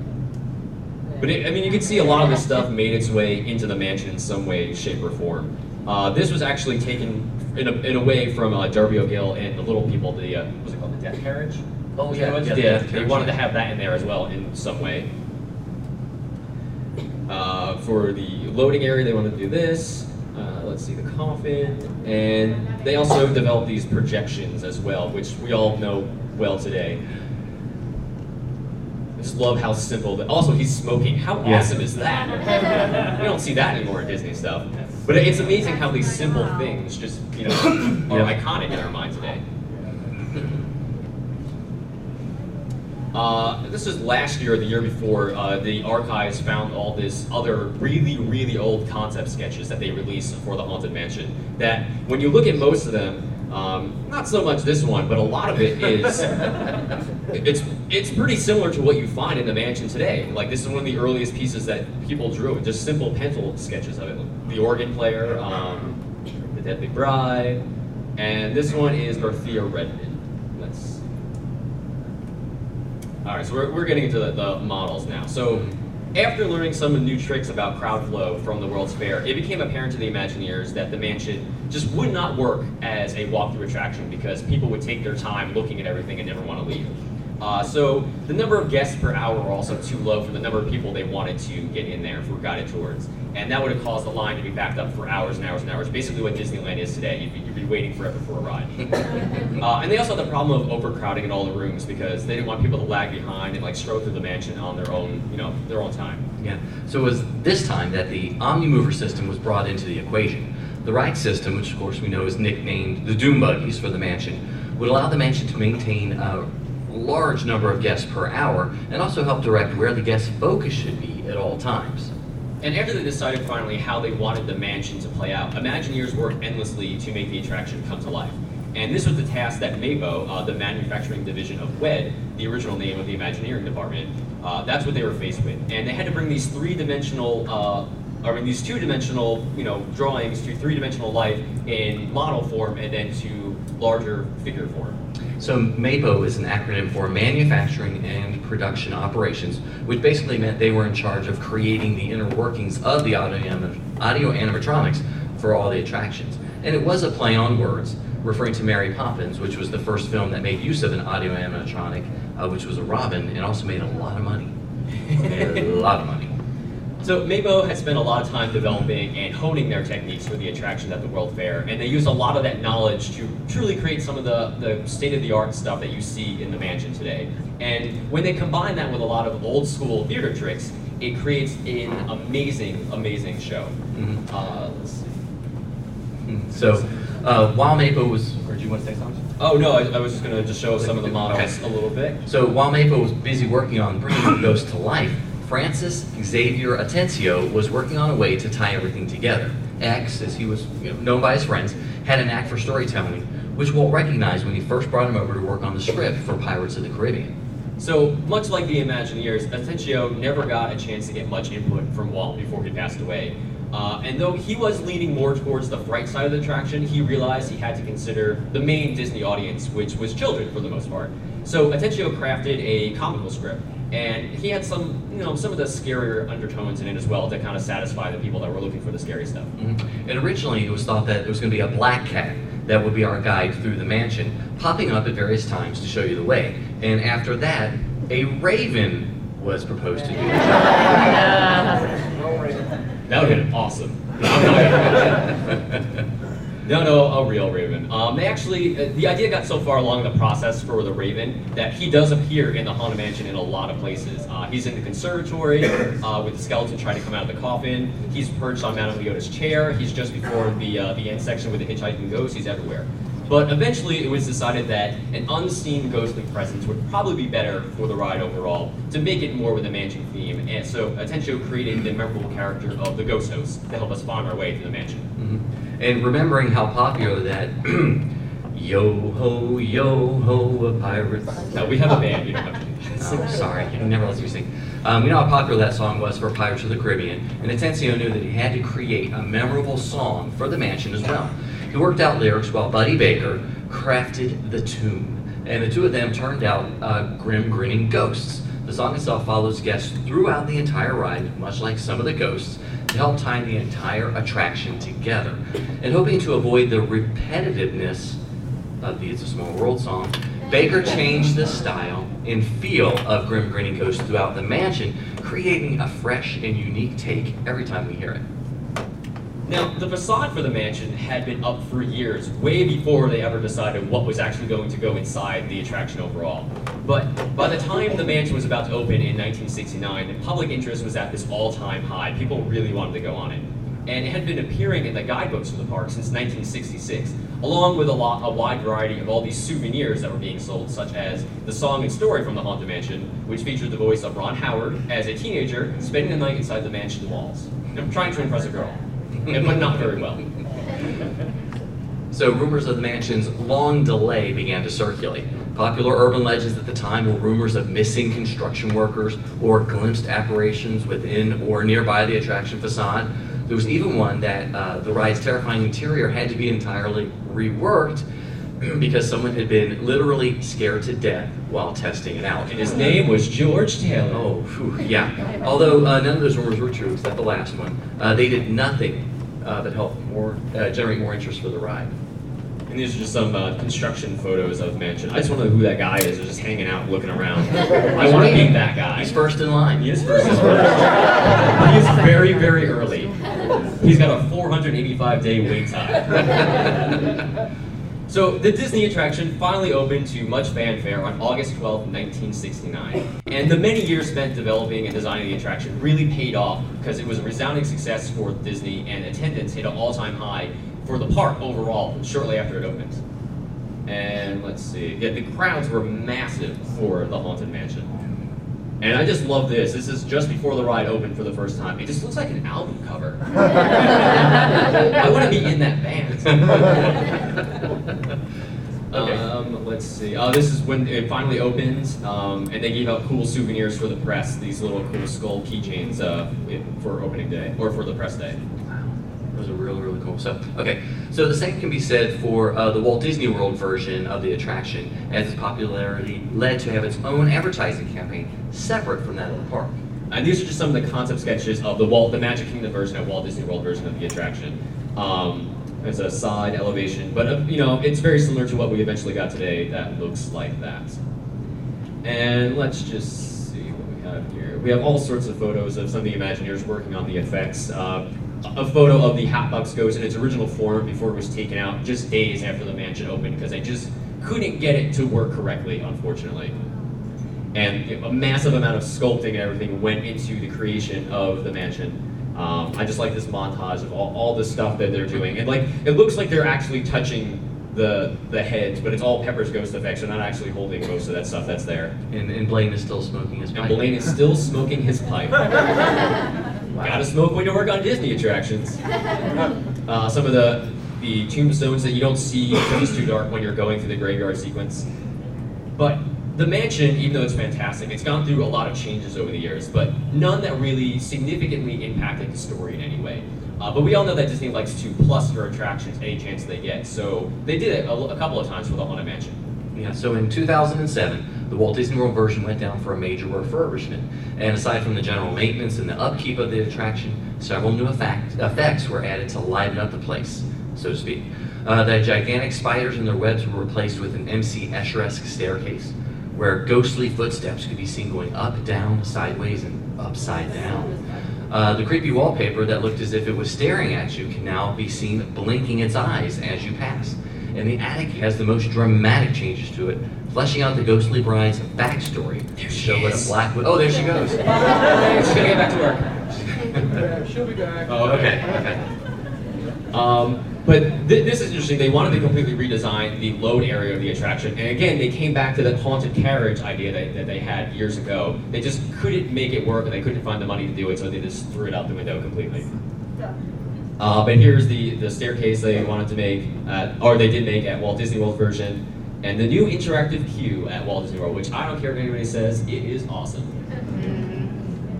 [SPEAKER 1] But it, I mean, you can see a lot of this stuff made its way into the mansion in some way, shape, or form. Uh, this was actually taken in a, in a way from uh, Darby O'Gill and the Little People. The uh, was it called the Death Carriage?
[SPEAKER 6] Oh, yeah, yeah,
[SPEAKER 1] yeah. They wanted to have that in there as well in some way. Uh, for the loading area, they wanted to do this. Uh, let's see the coffin, and they also developed these projections as well, which we all know well today. Just love how simple. That, also, he's smoking. How
[SPEAKER 6] Yeah.
[SPEAKER 1] awesome is that? you don't see that anymore in Disney stuff. But it's amazing how these simple things just you know are
[SPEAKER 6] Yeah.
[SPEAKER 1] iconic in our mind today. Uh, this is last year or the year before. Uh, the archives found all this other really, really old concept sketches that they released for the Haunted Mansion. That when you look at most of them, um, not so much this one, but a lot of it is. it's it's pretty similar to what you find in the mansion today. Like this is one of the earliest pieces that people drew, just simple pencil sketches of it. The organ player, um, the Deadly Bride, and this one is Dorothea Redmond. Let's all right, so we're, we're getting into the, the models now. So after learning some new tricks about crowd flow from the World's Fair, it became apparent to the Imagineers that the mansion just would not work as a walkthrough attraction because people would take their time looking at everything and never want to leave. Uh, so the number of guests per hour were also too low for the number of people they wanted to get in there for guided tours. And that would have caused the line to be backed up for hours and hours and hours, basically what Disneyland is today. You'd be, you'd be waiting forever for a ride. uh, and they also had the problem of overcrowding in all the rooms because they didn't want people to lag behind and like stroll through the mansion on their own, you know, their own time.
[SPEAKER 6] Yeah. So it was this time that the OmniMover system was brought into the equation. The ride system, which of course we know is nicknamed the Doom Buggies for the mansion, would allow the mansion to maintain a large number of guests per hour and also help direct where the guest focus should be at all times.
[SPEAKER 1] And after they decided finally how they wanted the mansion to play out, Imagineers worked endlessly to make the attraction come to life. And this was the task that MAPO, uh, the manufacturing division of WED, the original name of the Imagineering department, uh, that's what they were faced with. And they had to bring these three-dimensional, uh, I mean, these two-dimensional, you know, drawings to three-dimensional life in model form and then to larger figure form.
[SPEAKER 6] So MAPO is an acronym for Manufacturing and Production Operations, which basically meant they were in charge of creating the inner workings of the audio, audio animatronics for all the attractions. And it was a play on words, referring to Mary Poppins, which was the first film that made use of an audio animatronic, uh, which was a Robin, and also made a lot of money. a lot of money.
[SPEAKER 1] So MAPO has spent a lot of time developing and honing their techniques for the attractions at the World Fair, and they use a lot of that knowledge to truly create some of the, the state-of-the-art stuff that you see in the mansion today. And when they combine that with a lot of old school theater tricks, it creates an amazing, amazing show.
[SPEAKER 6] Mhm.
[SPEAKER 1] Uh, let's see.
[SPEAKER 6] So uh, while MAPO was, or do you want to say something?
[SPEAKER 1] Oh no, I, I was just gonna just show some of the models a little bit.
[SPEAKER 6] So while Mapo was busy working on bringing the ghost to life, Francis Xavier Atencio was working on a way to tie everything together. X, as he was you know, known by his friends, had an knack for storytelling, which Walt recognized when he first brought him over to work on the script for Pirates of the Caribbean.
[SPEAKER 1] So, much like the Imagineers, Atencio never got a chance to get much input from Walt before he passed away. Uh, and though he was leaning more towards the fright side of the attraction, he realized he had to consider the main Disney audience, which was children for the most part. So Atencio crafted a comical script, And he had some, you know, some of the scarier undertones in it as well to kind of satisfy the people that were looking for the scary stuff.
[SPEAKER 6] Mhm. And originally, it was thought that there was going to be a black cat that would be our guide through the mansion, popping up at various times to show you the way. And after that, a raven was proposed to you.
[SPEAKER 1] That would have been awesome. No, I'm not gonna- no, no, a real Raven. Um, they actually, uh, the idea got so far along the process for the Raven that he does appear in the Haunted Mansion in a lot of places. Uh, he's in the conservatory uh, with the skeleton trying to come out of the coffin. He's perched on Madame Leota's chair. He's just before the uh, the end section with the hitchhiking ghost. He's everywhere. But eventually, it was decided that an unseen ghostly presence would probably be better for the ride overall to make it more with a mansion theme. And so, Atencio created the memorable character of the ghost host to help us find our way to the mansion.
[SPEAKER 6] Mhm. And remembering how popular that yo ho yo ho a pirates.
[SPEAKER 1] Now we have a band. You don't have to. do
[SPEAKER 6] Oh, sorry, you never lets me sing. Um, we know how popular that song was for Pirates of the Caribbean, and Atencio knew that he had to create a memorable song for the mansion as well. He worked out lyrics while Buddy Baker crafted the tune, and the two of them turned out uh, grim, grinning ghosts. The song itself follows guests throughout the entire ride, much like some of the ghosts, to help tie the entire attraction together. And hoping to avoid the repetitiveness of the It's a Small World song, Baker changed the style and feel of Grim Grinning Ghost throughout the mansion, creating a fresh and unique take every time we hear it.
[SPEAKER 1] Now, the facade for the mansion had been up for years, way before they ever decided what was actually going to go inside the attraction overall. But by the time the mansion was about to open in 1969, the public interest was at this all-time high. People really wanted to go on it. And it had been appearing in the guidebooks for the park since 1966, along with a, lot, a wide variety of all these souvenirs that were being sold, such as the song and story from the Haunted Mansion, which featured the voice of Ron Howard as a teenager spending the night inside the mansion walls, know, trying to impress a girl, but not very well.
[SPEAKER 6] So rumors of the mansion's long delay began to circulate. Popular urban legends at the time were rumors of missing construction workers or glimpsed apparitions within or nearby the attraction facade. There was even one that uh, the ride's terrifying interior had to be entirely reworked because someone had been literally scared to death while testing it out.
[SPEAKER 1] And his name was George Taylor.
[SPEAKER 6] Oh, phew, yeah. Although uh, none of those rumors were true, except the last one, uh, they did nothing uh, that helped more uh, generate more interest for the ride.
[SPEAKER 1] And these are just some uh, construction photos of the mansion. I just want to know who that guy is, They're just hanging out, looking around. I want to be that guy.
[SPEAKER 6] He's first in line.
[SPEAKER 1] He is first. He's first. he is very, very early. He's got a 485 day wait time. So the Disney attraction finally opened to much fanfare on August 12, 1969. And the many years spent developing and designing the attraction really paid off because it was a resounding success for Disney and attendance hit an all-time high for the park overall shortly after it opened. And let's see, yeah, the crowds were massive for the Haunted Mansion. And I just love this. This is just before the ride opened for the first time. It just looks like an album cover. I want to be in that band. Um, let's see. Oh, this is when it finally opens, um, and they gave out cool souvenirs for the press. These little cool skull keychains uh, for opening day or for the press day.
[SPEAKER 6] Those a really, really cool. So, okay, so the same can be said for uh, the Walt Disney World version of the attraction, as its popularity led to have its own advertising campaign separate from that of the park.
[SPEAKER 1] And these are just some of the concept sketches of the Walt, the Magic Kingdom version of Walt Disney World version of the attraction. Um, it's a side elevation, but uh, you know it's very similar to what we eventually got today. That looks like that. And let's just see what we have here. We have all sorts of photos of some of the Imagineers working on the effects. Uh, a photo of the Hatbox Ghost in its original form before it was taken out just days after the mansion opened because I just couldn't get it to work correctly, unfortunately. And a massive amount of sculpting and everything went into the creation of the mansion. Um, I just like this montage of all, all the stuff that they're doing. And like, it looks like they're actually touching the the heads, but it's all Pepper's ghost effects. They're not actually holding most of that stuff that's there.
[SPEAKER 6] And, and Blaine is still smoking his
[SPEAKER 1] And. Blaine is still smoking his pipe. Gotta smoke when you work on Disney attractions. Uh, some of the the tombstones that you don't see because it's too dark when you're going through the graveyard sequence. But the mansion, even though it's fantastic, it's gone through a lot of changes over the years, but none that really significantly impacted the story in any way. Uh, but we all know that Disney likes to plus their attractions any chance they get, so they did it a, a couple of times for the Haunted Mansion.
[SPEAKER 6] Yeah, so in 2007, the Walt Disney World version went down for a major refurbishment. And aside from the general maintenance and the upkeep of the attraction, several new effect, effects were added to liven up the place, so to speak. Uh, the gigantic spiders and their webs were replaced with an MC Escher-esque staircase, where ghostly footsteps could be seen going up, down, sideways, and upside down. Uh, the creepy wallpaper that looked as if it was staring at you can now be seen blinking its eyes as you pass. And the attic has the most dramatic changes to it, fleshing out the ghostly bride's backstory. There she show what a black wi- Oh, there she goes.
[SPEAKER 1] She's gonna get back to work.
[SPEAKER 3] She'll be back.
[SPEAKER 6] Oh, okay, okay.
[SPEAKER 1] Um, but th- this is interesting. They wanted to completely redesign the load area of the attraction, and again, they came back to that haunted carriage idea that, that they had years ago. They just couldn't make it work, and they couldn't find the money to do it, so they just threw it out the window completely. Uh, but here's the, the staircase they wanted to make, at, or they did make at Walt Disney World version, and the new interactive queue at Walt Disney World, which I don't care if anybody says, it is awesome.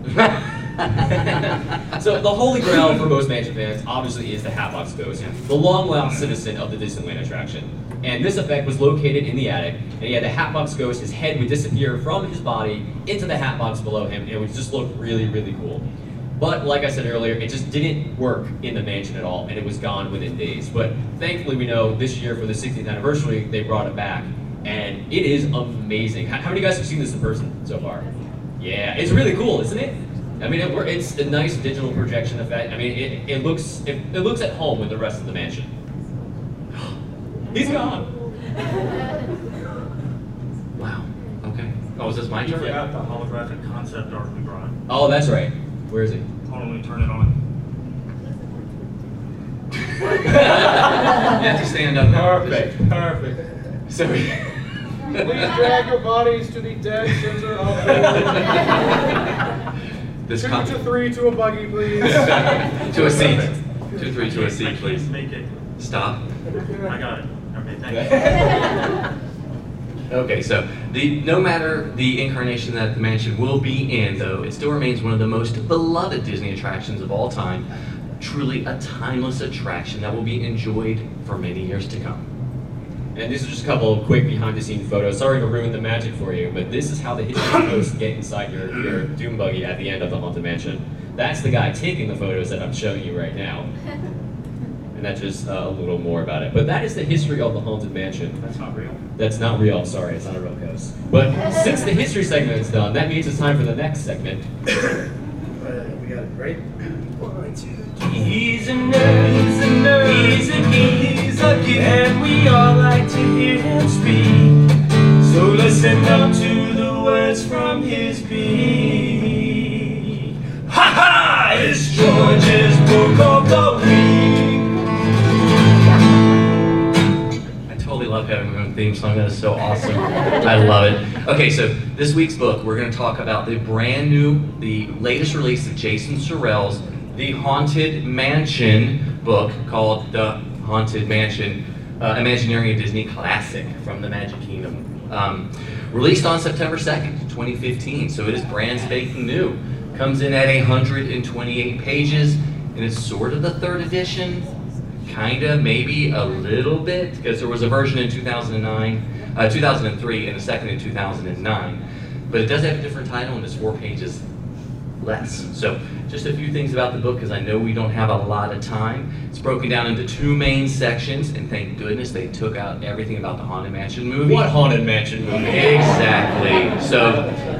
[SPEAKER 1] so the holy grail for most Mansion fans obviously is the Hatbox Ghost, the long-lost citizen of the Disneyland attraction. And this effect was located in the attic, and he had the Hatbox Ghost, his head would disappear from his body into the Hatbox below him, and it would just look really, really cool. But like I said earlier, it just didn't work in the mansion at all, and it was gone within days. But thankfully, we know this year for the 60th anniversary, they brought it back, and it is amazing. How, how many of you guys have seen this in person so far? Yeah, it's really cool, isn't it? I mean, it, it's a nice digital projection effect. I mean, it, it looks it, it looks at home with the rest of the mansion. He's gone.
[SPEAKER 6] Wow. Okay. Oh, is this my
[SPEAKER 2] You
[SPEAKER 6] turn?
[SPEAKER 2] forgot the holographic concept art we brought.
[SPEAKER 1] Oh, that's right. Where is he?
[SPEAKER 2] Hold on, let me turn it on.
[SPEAKER 6] You have to stand up now.
[SPEAKER 1] Perfect. Perfect. So we.
[SPEAKER 3] Please drag your bodies to the dead center of the
[SPEAKER 6] This
[SPEAKER 3] Two
[SPEAKER 6] con-
[SPEAKER 3] to three to a buggy, please.
[SPEAKER 6] to a seat. Two, three, to a seat, please.
[SPEAKER 2] Make it.
[SPEAKER 6] Stop.
[SPEAKER 2] I got it. Okay, thank you.
[SPEAKER 6] Okay, so the no matter the incarnation that the mansion will be in, though, it still remains one of the most beloved Disney attractions of all time. Truly a timeless attraction that will be enjoyed for many years to come.
[SPEAKER 1] And these are just a couple of quick behind-the-scenes photos. Sorry to ruin the magic for you, but this is how the history ghosts get inside your, your Doom buggy at the end of the Haunted Mansion. That's the guy taking the photos that I'm showing you right now. And that's just uh, a little more about it. But that is the history of the Haunted Mansion.
[SPEAKER 2] That's not real.
[SPEAKER 1] That's not real, sorry, it's not a real ghost. But since the history segment is done, that means it's time for the next segment.
[SPEAKER 3] Uh, we got it, right? One, two, three.
[SPEAKER 4] He's a nerd, he's a nerd, he's a geek, he's a geek, and we all like to hear him speak. So listen up to the words from his beak. Ha ha! It's George's Book of the Week.
[SPEAKER 6] Theme song. That is so awesome. I love it. Okay, so this week's book, we're going to talk about the brand new, the latest release of Jason Surrell's The Haunted Mansion book called The Haunted Mansion, uh, Imagineering a Disney Classic from the Magic Kingdom. Um, released on September 2nd, 2015, so it is brand spanking new. Comes in at 128 pages, and it's sort of the third edition, Kinda, maybe a little bit, because there was a version in 2009, uh, 2003, and a second in 2009. But it does have a different title, and it's four pages less. So, just a few things about the book, because I know we don't have a lot of time. It's broken down into two main sections, and thank goodness they took out everything about the Haunted Mansion movie.
[SPEAKER 1] What Haunted Mansion movie?
[SPEAKER 6] Exactly. So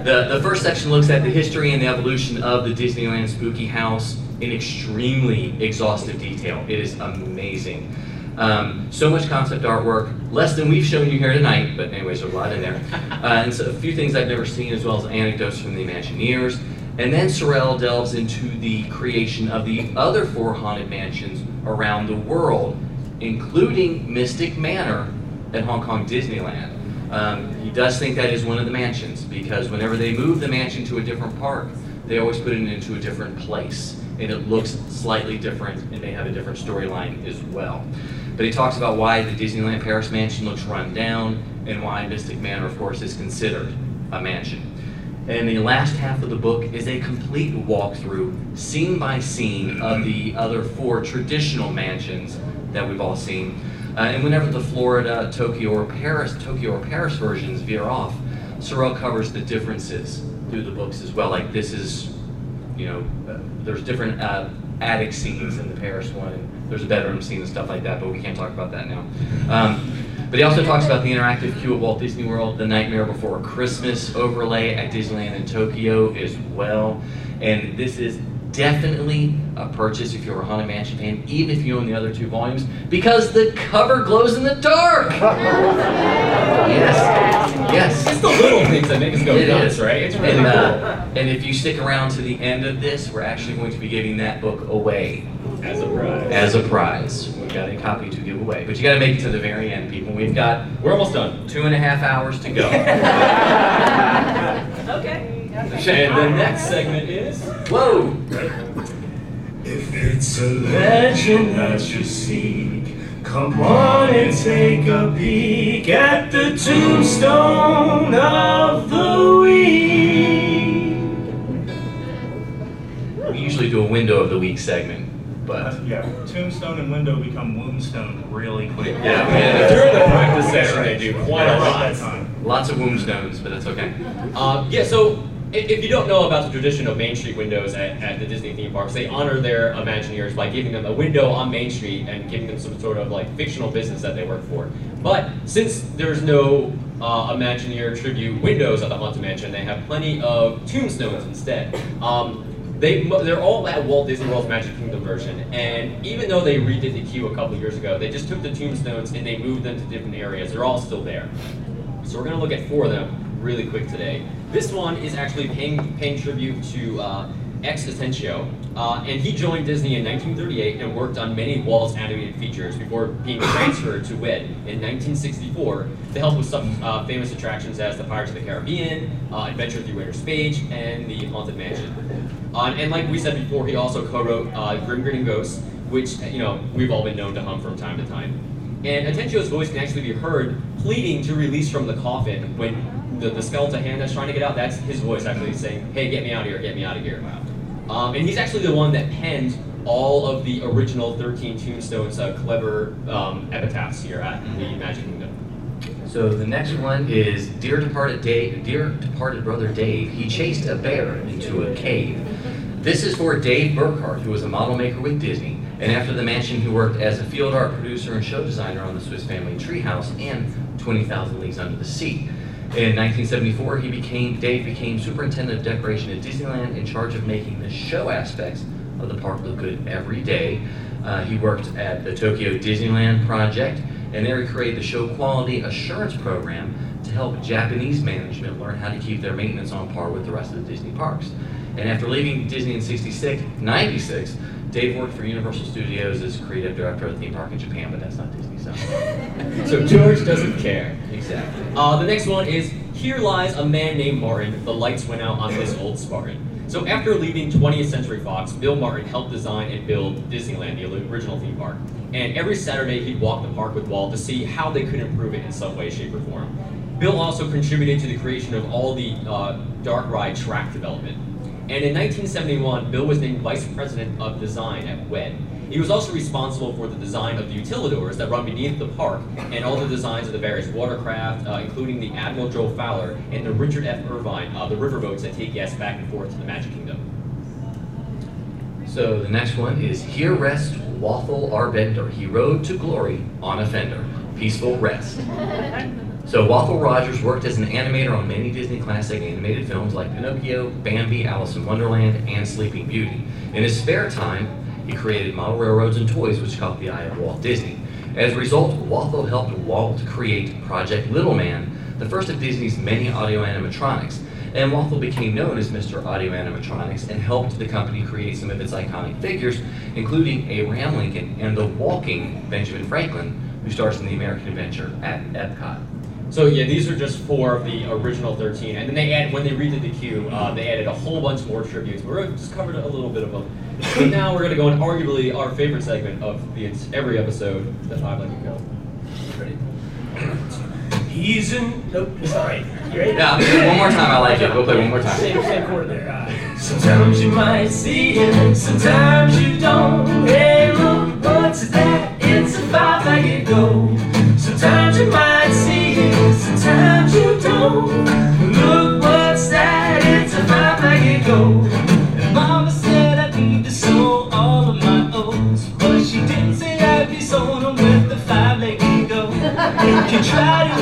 [SPEAKER 6] the, the first section looks at the history and the evolution of the Disneyland Spooky House in extremely exhaustive detail. It is amazing. Um, so much concept artwork, less than we've shown you here tonight, but anyways, there's a lot in there. Uh, and so a few things I've never seen, as well as anecdotes from the Imagineers. And then Surrell delves into the creation of the other four haunted mansions around the world, including Mystic Manor at Hong Kong Disneyland. Um, he does think that is one of the mansions because whenever they move the mansion to a different park, they always put it into a different place and it looks slightly different and they have a different storyline as well. But he talks about why the Disneyland Paris mansion looks run down and why Mystic Manor, of course, is considered a mansion. And the last half of the book is a complete walkthrough, scene by scene, of the other four traditional mansions that we've all seen. Uh, and whenever the Florida, Tokyo, or Paris, Tokyo or Paris versions veer off, Surrell covers the differences through the books as well. Like this is, you know, uh, there's different uh, attic scenes in the Paris one, there's a bedroom scene and stuff like that, but we can't talk about that now. Um, but he also talks about the interactive queue at Walt Disney World, the Nightmare Before Christmas overlay at Disneyland in Tokyo as well. And this is definitely a purchase if you're a Haunted Mansion fan, even if you own the other two volumes, because the cover glows in the dark. yes, yes.
[SPEAKER 1] It's the little things that make us go
[SPEAKER 6] It
[SPEAKER 1] nuts,
[SPEAKER 6] is.
[SPEAKER 1] right? It's really
[SPEAKER 6] and,
[SPEAKER 1] cool.
[SPEAKER 6] uh, and if you stick around to the end of this, we're actually going to be giving that book away
[SPEAKER 1] As a prize.
[SPEAKER 6] as a prize. We've got a copy to give away, but you got to make it to the very end, people. We've got
[SPEAKER 1] We're almost done.
[SPEAKER 6] two and a half hours to go.
[SPEAKER 11] Okay.
[SPEAKER 1] And the next segment is.
[SPEAKER 6] Whoa!
[SPEAKER 4] If it's a legend that you seek, come on and take a peek at the tombstone of the week.
[SPEAKER 6] We usually do a window of the week segment, but
[SPEAKER 2] Yeah, tombstone and window become wombstone really quick.
[SPEAKER 6] yeah, man,
[SPEAKER 1] During the practice session, they do quite a lot.
[SPEAKER 6] lots of wombstones, but that's okay.
[SPEAKER 1] Um, yeah, so i- if you don't know about the tradition of Main Street windows at, at the Disney theme parks, they honor their Imagineers by giving them a window on Main Street and giving them some sort of like fictional business that they work for. But since there's no uh, Imagineer tribute windows at the Haunted Mansion, they have plenty of tombstones instead. Um, they, they're all at Walt Disney World's Magic Kingdom version, and even though they redid the queue a couple years ago, they just took the tombstones and they moved them to different areas. They're all still there. So we're gonna look at four of them really quick today. This one is actually paying paying tribute to uh, ex Atencio, uh, and he joined Disney in 1938 and worked on many Walt's animated features before being transferred to WED in 1964 to help with some uh, famous attractions as the Pirates of the Caribbean, uh, Adventure Through Inner Space, and the Haunted Mansion. Uh, and like we said before, he also co-wrote uh, Grim Grinning Ghosts, which you know we've all been known to hum from time to time. And Atencio's voice can actually be heard pleading to release from the coffin when the, the skeletal hand that's trying to get out, that's his voice actually saying, hey, get me out of here, get me out of here. Um, and he's actually the one that penned all of the original 13 Tombstones uh, clever um, epitaphs here at the Magic Kingdom.
[SPEAKER 6] So the next one is Dear Departed Dave, Dear Departed Brother Dave. He chased a bear into a cave. This is for Dave Burkhart, who was a model maker with Disney, and after the mansion, he worked as a field art producer and show designer on the Swiss Family Treehouse and 20,000 Leagues Under the Sea. In 1974, he became Dave became superintendent of decoration at Disneyland, in charge of making the show aspects of the park look good every day. Uh, he worked at the Tokyo Disneyland project, and there he created the show quality assurance program to help Japanese management learn how to keep their maintenance on par with the rest of the Disney parks. And after leaving Disney in 66, 96, Dave worked for Universal Studios as creative director of the theme park in Japan, but that's not Disney, so.
[SPEAKER 1] So George doesn't care.
[SPEAKER 6] exactly.
[SPEAKER 1] Uh, the next one is Here Lies a Man Named Martin. The lights went out on this old Spartan. So after leaving 20th Century Fox, Bill Martin helped design and build Disneyland, the original theme park. And every Saturday he'd walk the park with Walt to see how they could improve it in some way, shape, or form. Bill also contributed to the creation of all the uh, dark ride track development. And in 1971, Bill was named Vice President of Design at WED. He was also responsible for the design of the utilidors that run beneath the park and all the designs of the various watercraft, uh, including the Admiral Joe Fowler and the Richard F. Irvine, uh, the riverboats that take guests back and forth to the Magic Kingdom.
[SPEAKER 6] So the next one is Here Rests Wathel R. Bender. He rode to glory on a fender. Peaceful rest. So Wathel Rogers worked as an animator on many Disney classic animated films like Pinocchio, Bambi, Alice in Wonderland, and Sleeping Beauty. In his spare time, he created model railroads and toys which caught the eye of Walt Disney. As a result, Wathel helped Walt create Project Little Man, the first of Disney's many audio animatronics. And Wathel became known as Mr. Audio Animatronics and helped the company create some of its iconic figures, including Abraham Lincoln and the walking Benjamin Franklin, who stars in the American Adventure at Epcot.
[SPEAKER 1] So yeah, these are just four of the original 13, and then they add when they redid the queue, uh, they added a whole bunch more tributes. We're just covered a little bit of them. But now we're gonna go in arguably our favorite segment of the every episode, the five let you go. Ready?
[SPEAKER 4] He's in. Nope, sorry. You ready?
[SPEAKER 6] Yeah, one more time, I like it. We'll play one more time.
[SPEAKER 4] Same, same chord there. Uh, sometimes you might see it, sometimes you don't. Hey, look, what's that? It's a five-legged sometimes you don't. Look what's that, it's about how you go. And Mama said I need to sew all of my O's But she didn't say I'd be sewing them with
[SPEAKER 6] the five-leg ego. You can try to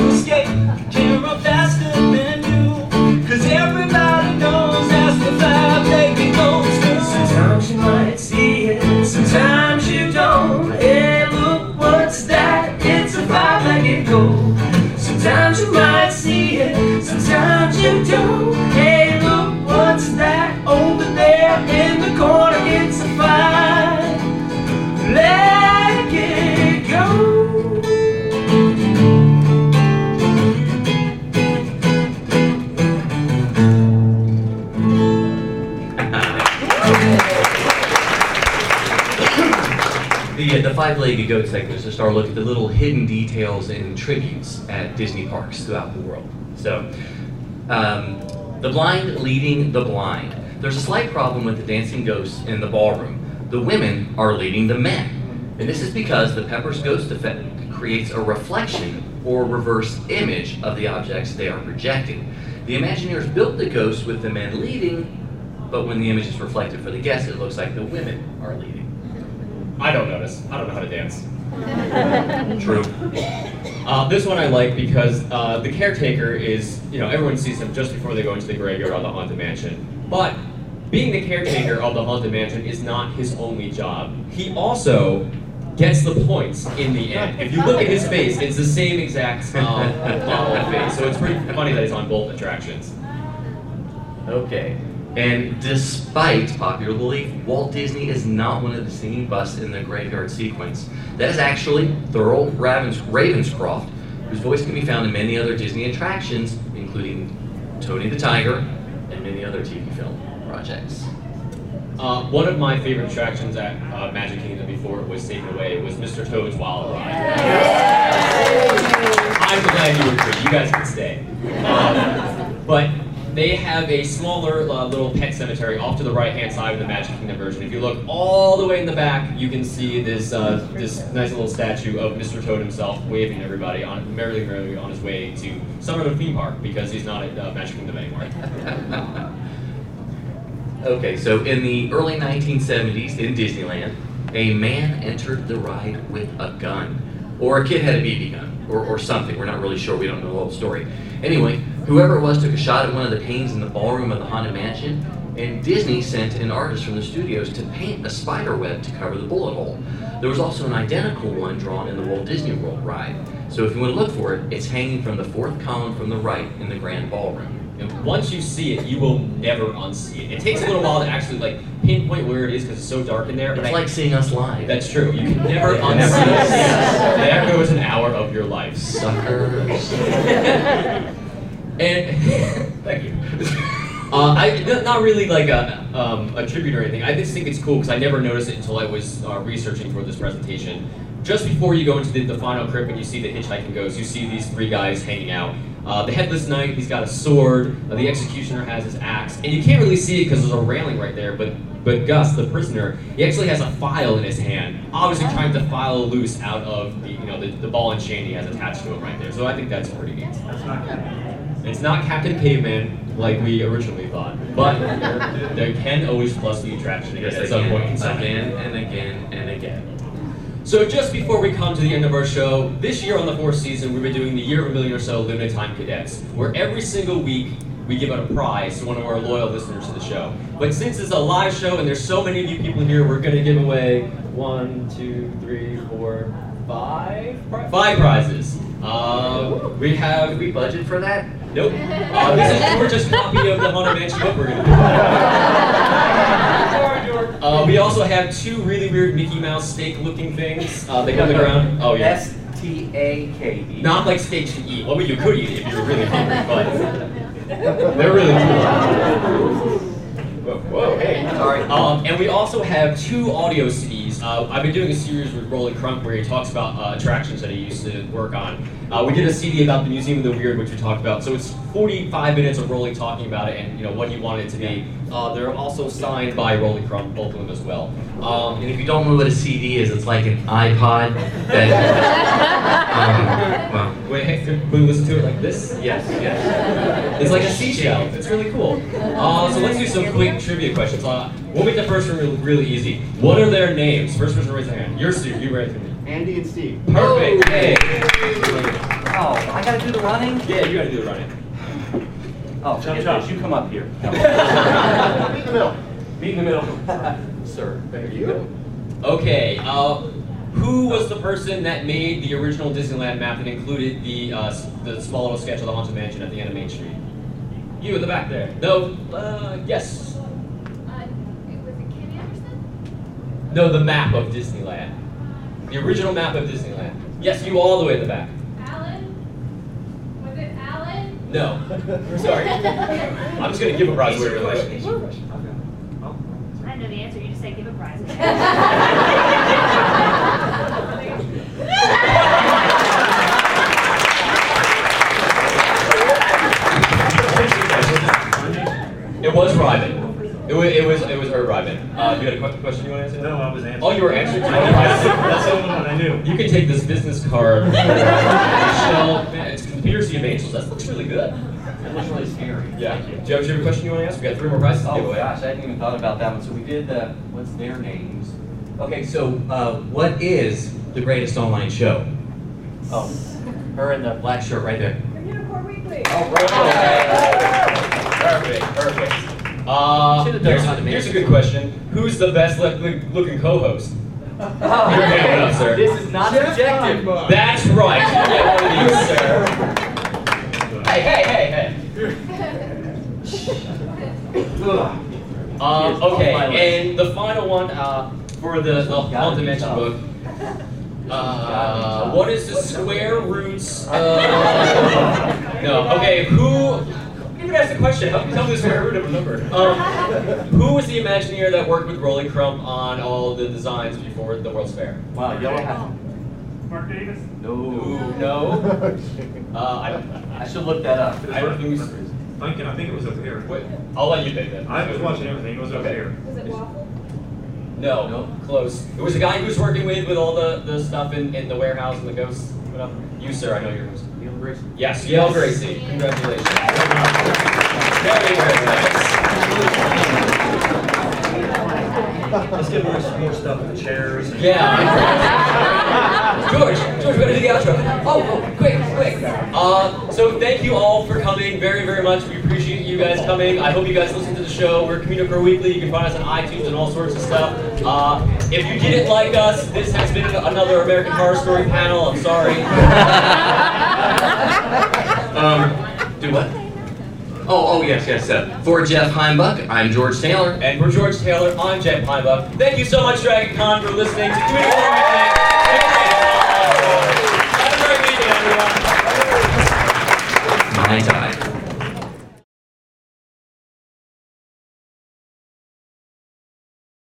[SPEAKER 6] five-legged goat segment is to start looking at the little hidden details and tributes at Disney parks throughout the world. So, um, the blind leading the blind. There's a slight problem with the dancing ghosts in the ballroom. The women are leading the men. And this is because the Pepper's Ghost effect creates a reflection or reverse image of the objects they are projecting. The Imagineers built the ghosts with the men leading, but when the image is reflected for the guests, it looks like the women are leading.
[SPEAKER 1] I don't notice. I don't know how to dance.
[SPEAKER 6] True.
[SPEAKER 1] Uh, this one I like because uh, the caretaker is, you know, everyone sees him just before they go into the graveyard of the Haunted Mansion. But being the caretaker of the Haunted Mansion is not his only job. He also gets the points in the end. If you look at his face, it's the same exact um, model of face. So it's pretty funny that he's on both attractions.
[SPEAKER 6] Okay. And despite popular belief, Walt Disney is not one of the singing busts in the graveyard sequence. That is actually Thurl Ravens- Ravenscroft, whose voice can be found in many other Disney attractions, including Tony the Tiger and many other TV film projects.
[SPEAKER 1] Uh, one of my favorite attractions at uh, Magic Kingdom before it was taken away was Mr. Toad's Wild Ride. I'm glad you were agree. You guys can stay. Um, but they have a smaller uh, little pet cemetery off to the right-hand side of the Magic Kingdom version. If you look all the way in the back, you can see this uh, this nice little statue of Mr. Toad himself waving everybody on merrily, merrily on his way to other theme park because he's not at uh, Magic Kingdom anymore.
[SPEAKER 6] Okay, so in the early 1970s in Disneyland, a man entered the ride with a gun. Or a kid had a BB gun, or, or something. We're not really sure. We don't know the whole story. Anyway, whoever it was took a shot at one of the panes in the ballroom of the Haunted Mansion, and Disney sent an artist from the studios to paint a spider web to cover the bullet hole. There was also an identical one drawn in the Walt Disney World ride. So if you want to look for it, it's hanging from the fourth column from the right in the grand ballroom.
[SPEAKER 1] And once you see it, you will never unsee it. It takes a little while to actually like pinpoint where it is because it's so dark in there. but
[SPEAKER 6] It's
[SPEAKER 1] I-
[SPEAKER 6] like seeing us live.
[SPEAKER 1] That's true. You can never unsee it. There goes an hour of your life.
[SPEAKER 6] Suckers.
[SPEAKER 1] And thank you. Uh, I not really like a um, a tribute or anything. I just think it's cool because I never noticed it until I was uh, researching for this presentation. Just before you go into the, the final crypt and you see the hitchhiking ghost, you see these three guys hanging out. Uh, the headless knight, he's got a sword. Uh, the executioner has his axe, and you can't really see it because there's a railing right there. But but Gus, the prisoner, he actually has a file in his hand, obviously trying to file loose out of the you know the, the ball and chain he has attached to him right there. So I think that's pretty neat.
[SPEAKER 2] That's not good.
[SPEAKER 1] It's not Captain Caveman like we originally thought, but there can always plus the attraction
[SPEAKER 6] Yes,
[SPEAKER 1] at some point in
[SPEAKER 6] again,
[SPEAKER 1] time.
[SPEAKER 6] again and again and again.
[SPEAKER 1] So just before we come to the end of our show, this year on the fourth season, we've been doing the Year of a Million or So Limited Time Cadets, where every single week we give out a prize to one of our loyal listeners to the show. But since it's a live show and there's so many of you people here, we're going to give away one, two, three, four, five, pri- five prizes. Uh, we have
[SPEAKER 6] we budget for that?
[SPEAKER 1] Nope. Uh, this is George's copy of the Haunted Mansion book we're gonna do. Uh, we also have two really weird Mickey Mouse steak-looking things. Uh, they come on the ground. Oh yeah.
[SPEAKER 3] S T A K E.
[SPEAKER 1] Not like steaks to eat. Well, you could eat it if you were really hungry, but they're really cool. Whoa, whoa, hey.
[SPEAKER 3] Sorry.
[SPEAKER 1] Um, and we also have two audio CDs. Uh, I've been doing a series with Rolly Crump where he talks about uh, attractions that he used to work on. Uh, we did a CD about the Museum of the Weird, which we talked about. So it's 45 minutes of Rolly talking about it and you know what he wanted it to be. Uh, they're also signed by Rolly Crump, both of them as well. Um,
[SPEAKER 6] And if you don't know what a CD is, it's like an iPod that. um, well,
[SPEAKER 1] wait, hey, can we listen to it like this?
[SPEAKER 6] yes, yes.
[SPEAKER 1] It's like a seashell. It's really cool. Uh, so let's do some quick trivia questions. Uh, we'll make the first one really, really easy. What are their names? First person raise their hand. You're Sue. You raise your hand.
[SPEAKER 3] Andy and Steve.
[SPEAKER 1] Perfect. Hey.
[SPEAKER 11] Oh, I gotta do the running?
[SPEAKER 1] Yeah, you gotta do the running.
[SPEAKER 11] Oh, forget
[SPEAKER 1] chop.
[SPEAKER 11] You come up here.
[SPEAKER 1] Meet in the middle.
[SPEAKER 11] Meet in the middle.
[SPEAKER 1] Sir, there you go. Okay, uh, who was the person that made the original Disneyland map that included the uh, the small little sketch of the haunted mansion at the end of Main Street? You in the back there. No, uh, yes. Uh, was it Ken Anderson? No, the map of Disneyland. The original map of Disneyland. Yes, you all the way in the back. Alan?
[SPEAKER 12] Was it Alan?
[SPEAKER 1] No. Sorry. I'm just gonna give a prize for your relation. Oh.
[SPEAKER 12] I know the answer. You just say give a prize.
[SPEAKER 1] It was Ryman. It was, it was, it was Herb Ryman. Uh, you had a que- question you want to answer?
[SPEAKER 2] No, I was answering.
[SPEAKER 1] Oh, you were answering?
[SPEAKER 2] That's the only one I knew.
[SPEAKER 1] You can take this business card. Michelle, man, it's Computer Sea of Angels. That looks really good.
[SPEAKER 11] It looks really scary.
[SPEAKER 1] Yeah. Do you have, do you have a question you want to ask? We got three more prizes to give
[SPEAKER 11] Oh gosh, I hadn't even thought about that one. So we did the, what's their names?
[SPEAKER 6] Okay, so uh, what is the greatest online show?
[SPEAKER 11] Oh, her in the black shirt right there.
[SPEAKER 1] Perfect, perfect. Uh,
[SPEAKER 11] Should've done
[SPEAKER 1] here's,
[SPEAKER 11] how to make
[SPEAKER 1] here's a good question. Who's the best look- looking co-host? Your hand up, sir.
[SPEAKER 11] This is not subjective.
[SPEAKER 1] That's right. You get one of these, sir. Hey, hey, hey, hey. Um, okay, and the final one uh, for the, the Haunted Mansion book. Uh, what is the square roots? Uh, no. Okay, who? You guys the question. Help me tell me the square root of a number. Um, who was the Imagineer that worked with Rolly Crump on all the designs before the World's Fair?
[SPEAKER 11] Wow, yellow hat.
[SPEAKER 2] Marc Davis?
[SPEAKER 11] No.
[SPEAKER 1] Ooh, no. Uh, I,
[SPEAKER 11] I should look that up.
[SPEAKER 1] I don't think.
[SPEAKER 2] Lincoln, I think it was over here.
[SPEAKER 1] Wait, I'll let you take that.
[SPEAKER 2] I was watching everything, it was over
[SPEAKER 1] Okay.
[SPEAKER 2] here.
[SPEAKER 12] Was it waffle?
[SPEAKER 1] No, no, close. It was a guy who was working with with all the, the stuff in, in the warehouse and the ghosts. You, sir, I know you're.
[SPEAKER 11] Neil Gracey.
[SPEAKER 1] Yes, Yale Gracey. Congratulations. Very, very nice.
[SPEAKER 3] Let's get him some more stuff in the chairs.
[SPEAKER 1] Yeah. George, George, we're gonna do the outro. Oh, oh, quick, quick. Uh, so thank you all for coming very, very much. We appreciate you guys coming. I hope you guys listen to the show. We're Communicore Weekly. You can find us on iTunes and all sorts of stuff. Uh, if you didn't like us, this has been another American Horror Story panel. I'm sorry.
[SPEAKER 6] Um, do what? Oh, oh yes, yes. Uh, for Jeff Heimbuck, I'm George Taylor.
[SPEAKER 1] And for George Taylor, I'm Jet Pinebuck. Thank you so much, Dragon Con, for listening to Weekly. Have a great weekend, everyone.
[SPEAKER 6] My time.